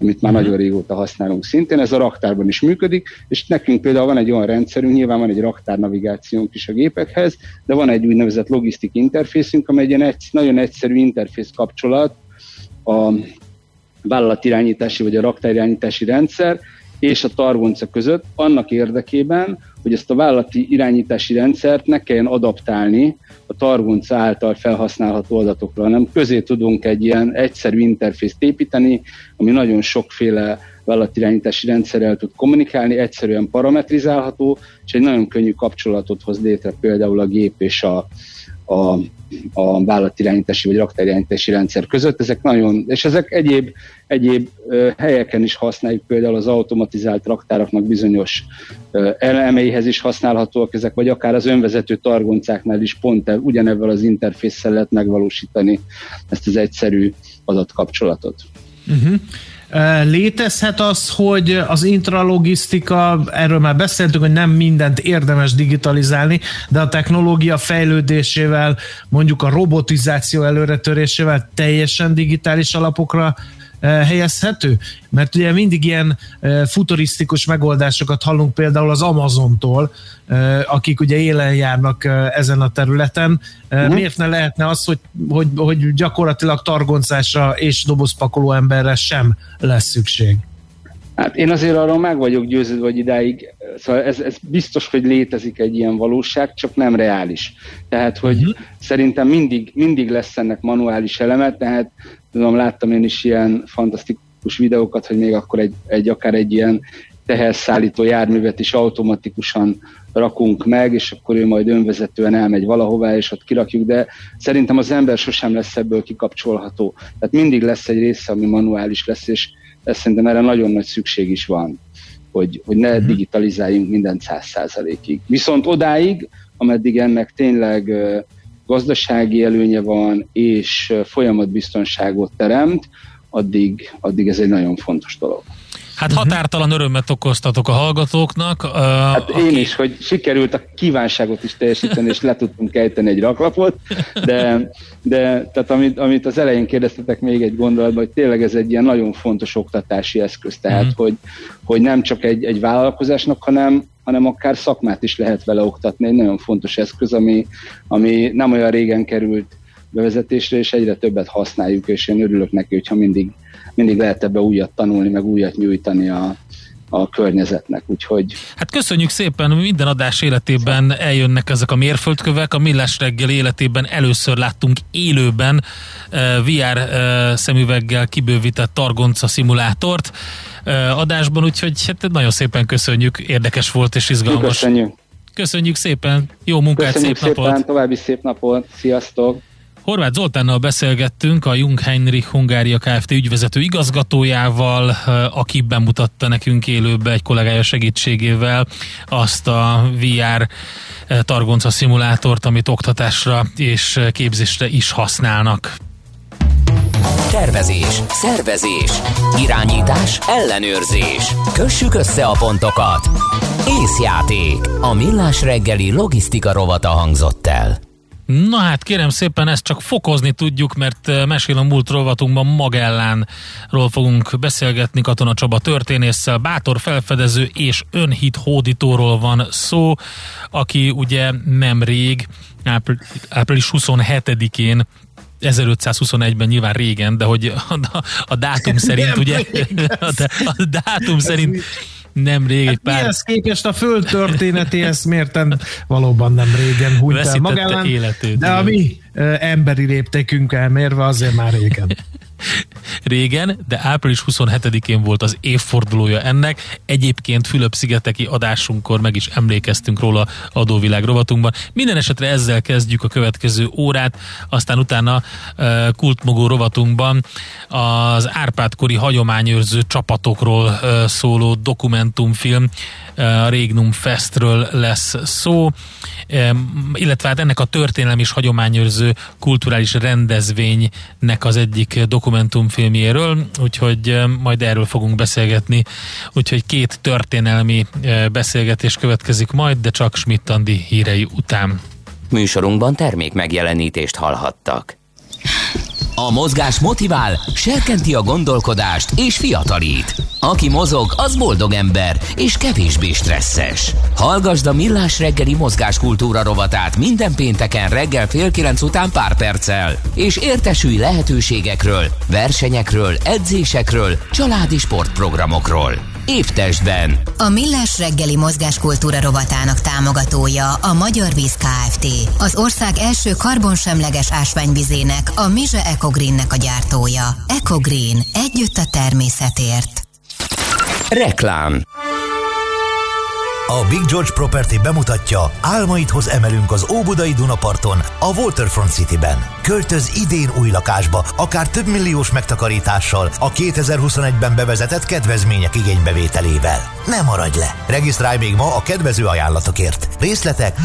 S17: amit már nagyon régóta használunk szintén, ez a raktárban is működik, és nekünk például van egy olyan rendszerünk, nyilván van egy raktár navigációnk is a gépekhez, de van egy úgynevezett logisztik interfészünk, amely egy ilyen egy, nagyon egyszerű interfész kapcsolat a vállalatirányítási vagy a raktárirányítási rendszer és a targonca között annak érdekében, hogy ezt a vállalati irányítási rendszert ne kelljen adaptálni a targonca által felhasználható adatokra, hanem közé tudunk egy ilyen egyszerű interfészt építeni, ami nagyon sokféle vállalatirányítási rendszerrel tud kommunikálni, egyszerűen parametrizálható, és egy nagyon könnyű kapcsolatot hoz létre például a gép és a, a, a vállalatirányítási vagy raktárirányítási rendszer között. Ezek nagyon, és ezek egyéb, egyéb helyeken is használjuk, például az automatizált raktáraknak bizonyos elemeihez is használhatóak ezek, vagy akár az önvezető targoncáknál is pont e- ugyanebben az interfésszel lehet megvalósítani ezt az egyszerű adatkapcsolatot.
S1: Uh-huh. Létezhet az, hogy az intralogisztika, erről már beszéltünk, hogy nem mindent érdemes digitalizálni, de a technológia fejlődésével, mondjuk a robotizáció előretörésével teljesen digitális alapokra helyezhető? Mert ugye mindig ilyen futurisztikus megoldásokat hallunk például az Amazontól, akik ugye élen járnak ezen a területen. Uh-huh. Miért ne lehetne az, hogy, hogy, hogy gyakorlatilag targoncásra és dobozpakoló emberre sem lesz szükség?
S17: Hát én azért arról meg vagyok győződve, hogy idáig, szóval ez, ez biztos, hogy létezik egy ilyen valóság, csak nem reális. Tehát, hogy uh-huh. szerintem mindig, mindig lesz ennek manuális eleme, tehát tudom, láttam én is ilyen fantasztikus videókat, hogy még akkor egy, egy akár egy ilyen teherszállító járművet is automatikusan rakunk meg, és akkor ő majd önvezetően elmegy valahová, és ott kirakjuk, de szerintem az ember sosem lesz ebből kikapcsolható. Tehát mindig lesz egy része, ami manuális lesz, és ez szerintem erre nagyon nagy szükség is van, hogy, hogy ne uh-huh. digitalizáljunk mindent száz százalékig. Viszont odáig, ameddig ennek tényleg gazdasági előnye van, és folyamatbiztonságot teremt, addig, addig ez egy nagyon fontos dolog.
S2: Hát határtalan örömmet okoztatok a hallgatóknak. Uh,
S17: hát aki... én is, hogy sikerült a kívánságot is teljesíteni, és le tudtunk ejteni egy raklapot, de, de tehát amit, amit az elején kérdeztetek még egy gondolatban, hogy tényleg ez egy ilyen nagyon fontos oktatási eszköz, tehát mm. hogy, hogy nem csak egy, egy vállalkozásnak, hanem, hanem akár szakmát is lehet vele oktatni, egy nagyon fontos eszköz, ami, ami nem olyan régen került bevezetésre, és egyre többet használjuk, és én örülök neki, hogyha mindig mindig lehet ebbe újat tanulni, meg újat nyújtani a, a környezetnek, úgyhogy...
S2: Hát köszönjük szépen, minden adás életében eljönnek ezek a mérföldkövek, a Millás reggel életében először láttunk élőben uh, VR uh, szemüveggel kibővített Targonca szimulátort uh, adásban, úgyhogy hát nagyon szépen köszönjük, érdekes volt és izgalmas.
S17: Köszönjük.
S2: Köszönjük szépen, jó munkát,
S17: köszönjük
S2: szép
S17: szépen,
S2: napot!
S17: további szép napot, sziasztok!
S2: Horváth Zoltánnal beszélgettünk, a Jung Heinrich Hungária Kft. ügyvezető igazgatójával, eh, aki bemutatta nekünk élőbe egy kollégája segítségével azt a VR eh, targonca szimulátort, amit oktatásra és eh, képzésre is használnak.
S3: Tervezés, szervezés, irányítás, ellenőrzés. Kössük össze a pontokat. Észjáték. A millás reggeli logisztika rovata hangzott el.
S2: Na hát kérem szépen ezt csak fokozni tudjuk, mert eh, mesél a múlt rovatunkban Magellánról fogunk beszélgetni Katona Csaba történésszel, bátor felfedező és önhit hódítóról van szó, aki ugye nemrég ápr- április 27-én 1521-ben nyilván régen, de hogy a, a dátum szerint ugye? (laughs) a, a dátum szerint nem rég egy pár
S1: Mihez képest a föld történetéhez mérten valóban nem régen hunyt el magán,
S2: életét,
S1: de a
S2: igen.
S1: mi ö, emberi léptékünk elmérve azért már régen. (laughs)
S2: régen, de április 27-én volt az évfordulója ennek. Egyébként Fülöp-szigeteki adásunkkor meg is emlékeztünk róla adóvilág rovatunkban. Minden esetre ezzel kezdjük a következő órát, aztán utána kultmogó rovatunkban az Árpád-kori hagyományőrző csapatokról szóló dokumentumfilm a Regnum Festről lesz szó, illetve hát ennek a történelmi és hagyományőrző kulturális rendezvénynek az egyik dokumentumfilmjéről, úgyhogy em, majd erről fogunk beszélgetni, úgyhogy két történelmi eh, beszélgetés következik majd, de csak Schmidt Andi hírei után.
S3: Műsorunkban termék megjelenítést hallhattak. A mozgás motivál, serkenti a gondolkodást és fiatalít. Aki mozog, az boldog ember és kevésbé stresszes. Hallgasd a Millás reggeli mozgáskultúra rovatát minden pénteken reggel fél kilenc után pár perccel, és értesülj lehetőségekről, versenyekről, edzésekről, családi sportprogramokról. Évtestben
S15: A Millás reggeli mozgáskultúra rovatának támogatója a Magyar Víz Kft. Az ország első karbonsemleges ásványvizének, a Mize Ecogreennek a gyártója. Ecogreen. Együtt a természetért.
S3: Reklám
S6: A Big George Property bemutatja, álmaidhoz emelünk az Óbudai Dunaparton, a Waterfront Cityben. Költöz idén új lakásba, akár több milliós megtakarítással, a 2021-ben bevezetett kedvezmények igénybevételével. Ne maradj le! Regisztrálj még ma a kedvező ajánlatokért. Részletek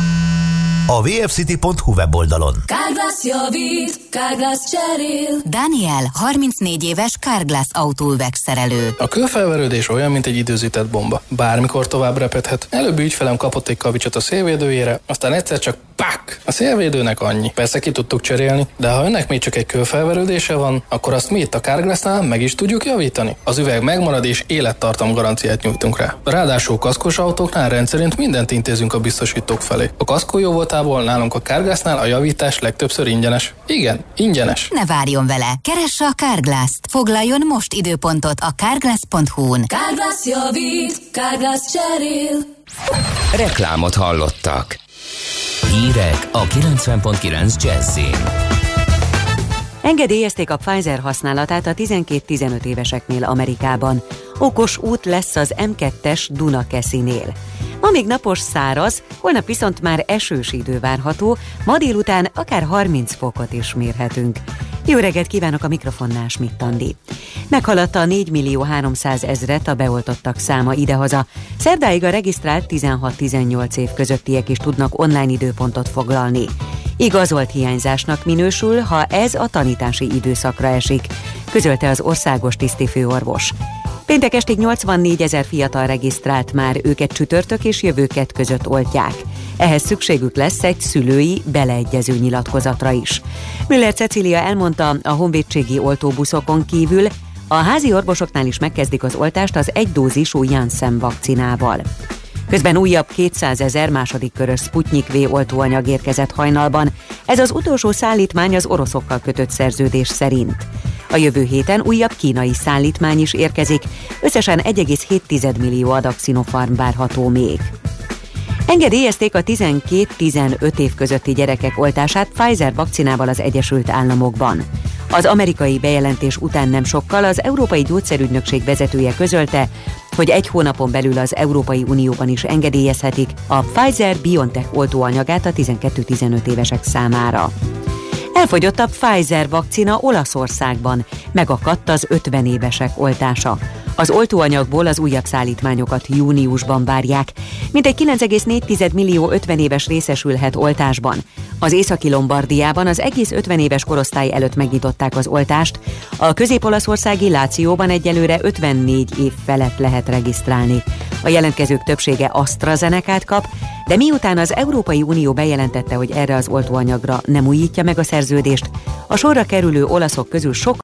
S6: a vfcity.hu weboldalon.
S14: Kárglász javít, Kárglász cserél.
S15: Daniel, 34 éves Carglass autóüveg szerelő.
S18: A kőfelverődés olyan, mint egy időzített bomba. Bármikor tovább repedhet. Előbbi ügyfelem kapott egy kavicsot a szélvédőjére, aztán egyszer csak pak! A szélvédőnek annyi. Persze ki tudtuk cserélni, de ha önnek még csak egy kőfelverődése van, akkor azt mi itt a Carglassnál meg is tudjuk javítani. Az üveg megmarad és élettartam garanciát nyújtunk rá. Ráadásul kaszkos autóknál rendszerint mindent intézünk a biztosítók felé. A kaszkó jó voltából nálunk a Carglassnál a javítás legtöbbször ingyenes. Igen, ingyenes.
S15: Ne várjon vele, keresse a Carglass-t. Foglaljon most időpontot a carglass.hu-n.
S14: Kárglász javít, Kárglász cserél.
S3: Reklámot hallottak. Hírek a 90.9 Jazzin.
S9: Engedélyezték a Pfizer használatát a 12-15 éveseknél Amerikában. Okos út lesz az M2-es Dunakeszinél. Ma még napos száraz, holnap viszont már esős idő várható, ma délután akár 30 fokot is mérhetünk. Jó reggelt kívánok a mikrofonnál, Schmidt Andi. Meghaladta a 4 millió 300 ezret a beoltottak száma idehaza. Szerdáig a regisztrált 16-18 év közöttiek is tudnak online időpontot foglalni. Igazolt hiányzásnak minősül, ha ez a tanítási időszakra esik, közölte az országos tisztifőorvos. Péntek estig 84 ezer fiatal regisztrált már, őket csütörtök és jövőket között oltják. Ehhez szükségük lesz egy szülői beleegyező nyilatkozatra is. Müller Cecília elmondta, a honvédségi oltóbuszokon kívül a házi orvosoknál is megkezdik az oltást az egydózisú Janssen vakcinával. Közben újabb 200 ezer második körös Sputnik V oltóanyag érkezett hajnalban. Ez az utolsó szállítmány az oroszokkal kötött szerződés szerint. A jövő héten újabb kínai szállítmány is érkezik, összesen 1,7 millió adag Sinopharm várható még. Engedélyezték a 12-15 év közötti gyerekek oltását Pfizer vakcinával az Egyesült Államokban. Az amerikai bejelentés után nem sokkal az Európai Gyógyszerügynökség vezetője közölte, hogy egy hónapon belül az Európai Unióban is engedélyezhetik a Pfizer-BioNTech oltóanyagát a 12-15 évesek számára. Elfogyott a Pfizer vakcina Olaszországban, megakadt az 50 évesek oltása. Az oltóanyagból az újabb szállítmányokat júniusban várják. Mintegy 9,4 millió 50 éves részesülhet oltásban. Az északi Lombardiában az egész 50 éves korosztály előtt megnyitották az oltást. A közép-olaszországi Lációban egyelőre 54 év felett lehet regisztrálni. A jelentkezők többsége AstraZeneca-t kap, de miután az Európai Unió bejelentette, hogy erre az oltóanyagra nem újítja meg a szerződést, a sorra kerülő olaszok közül sok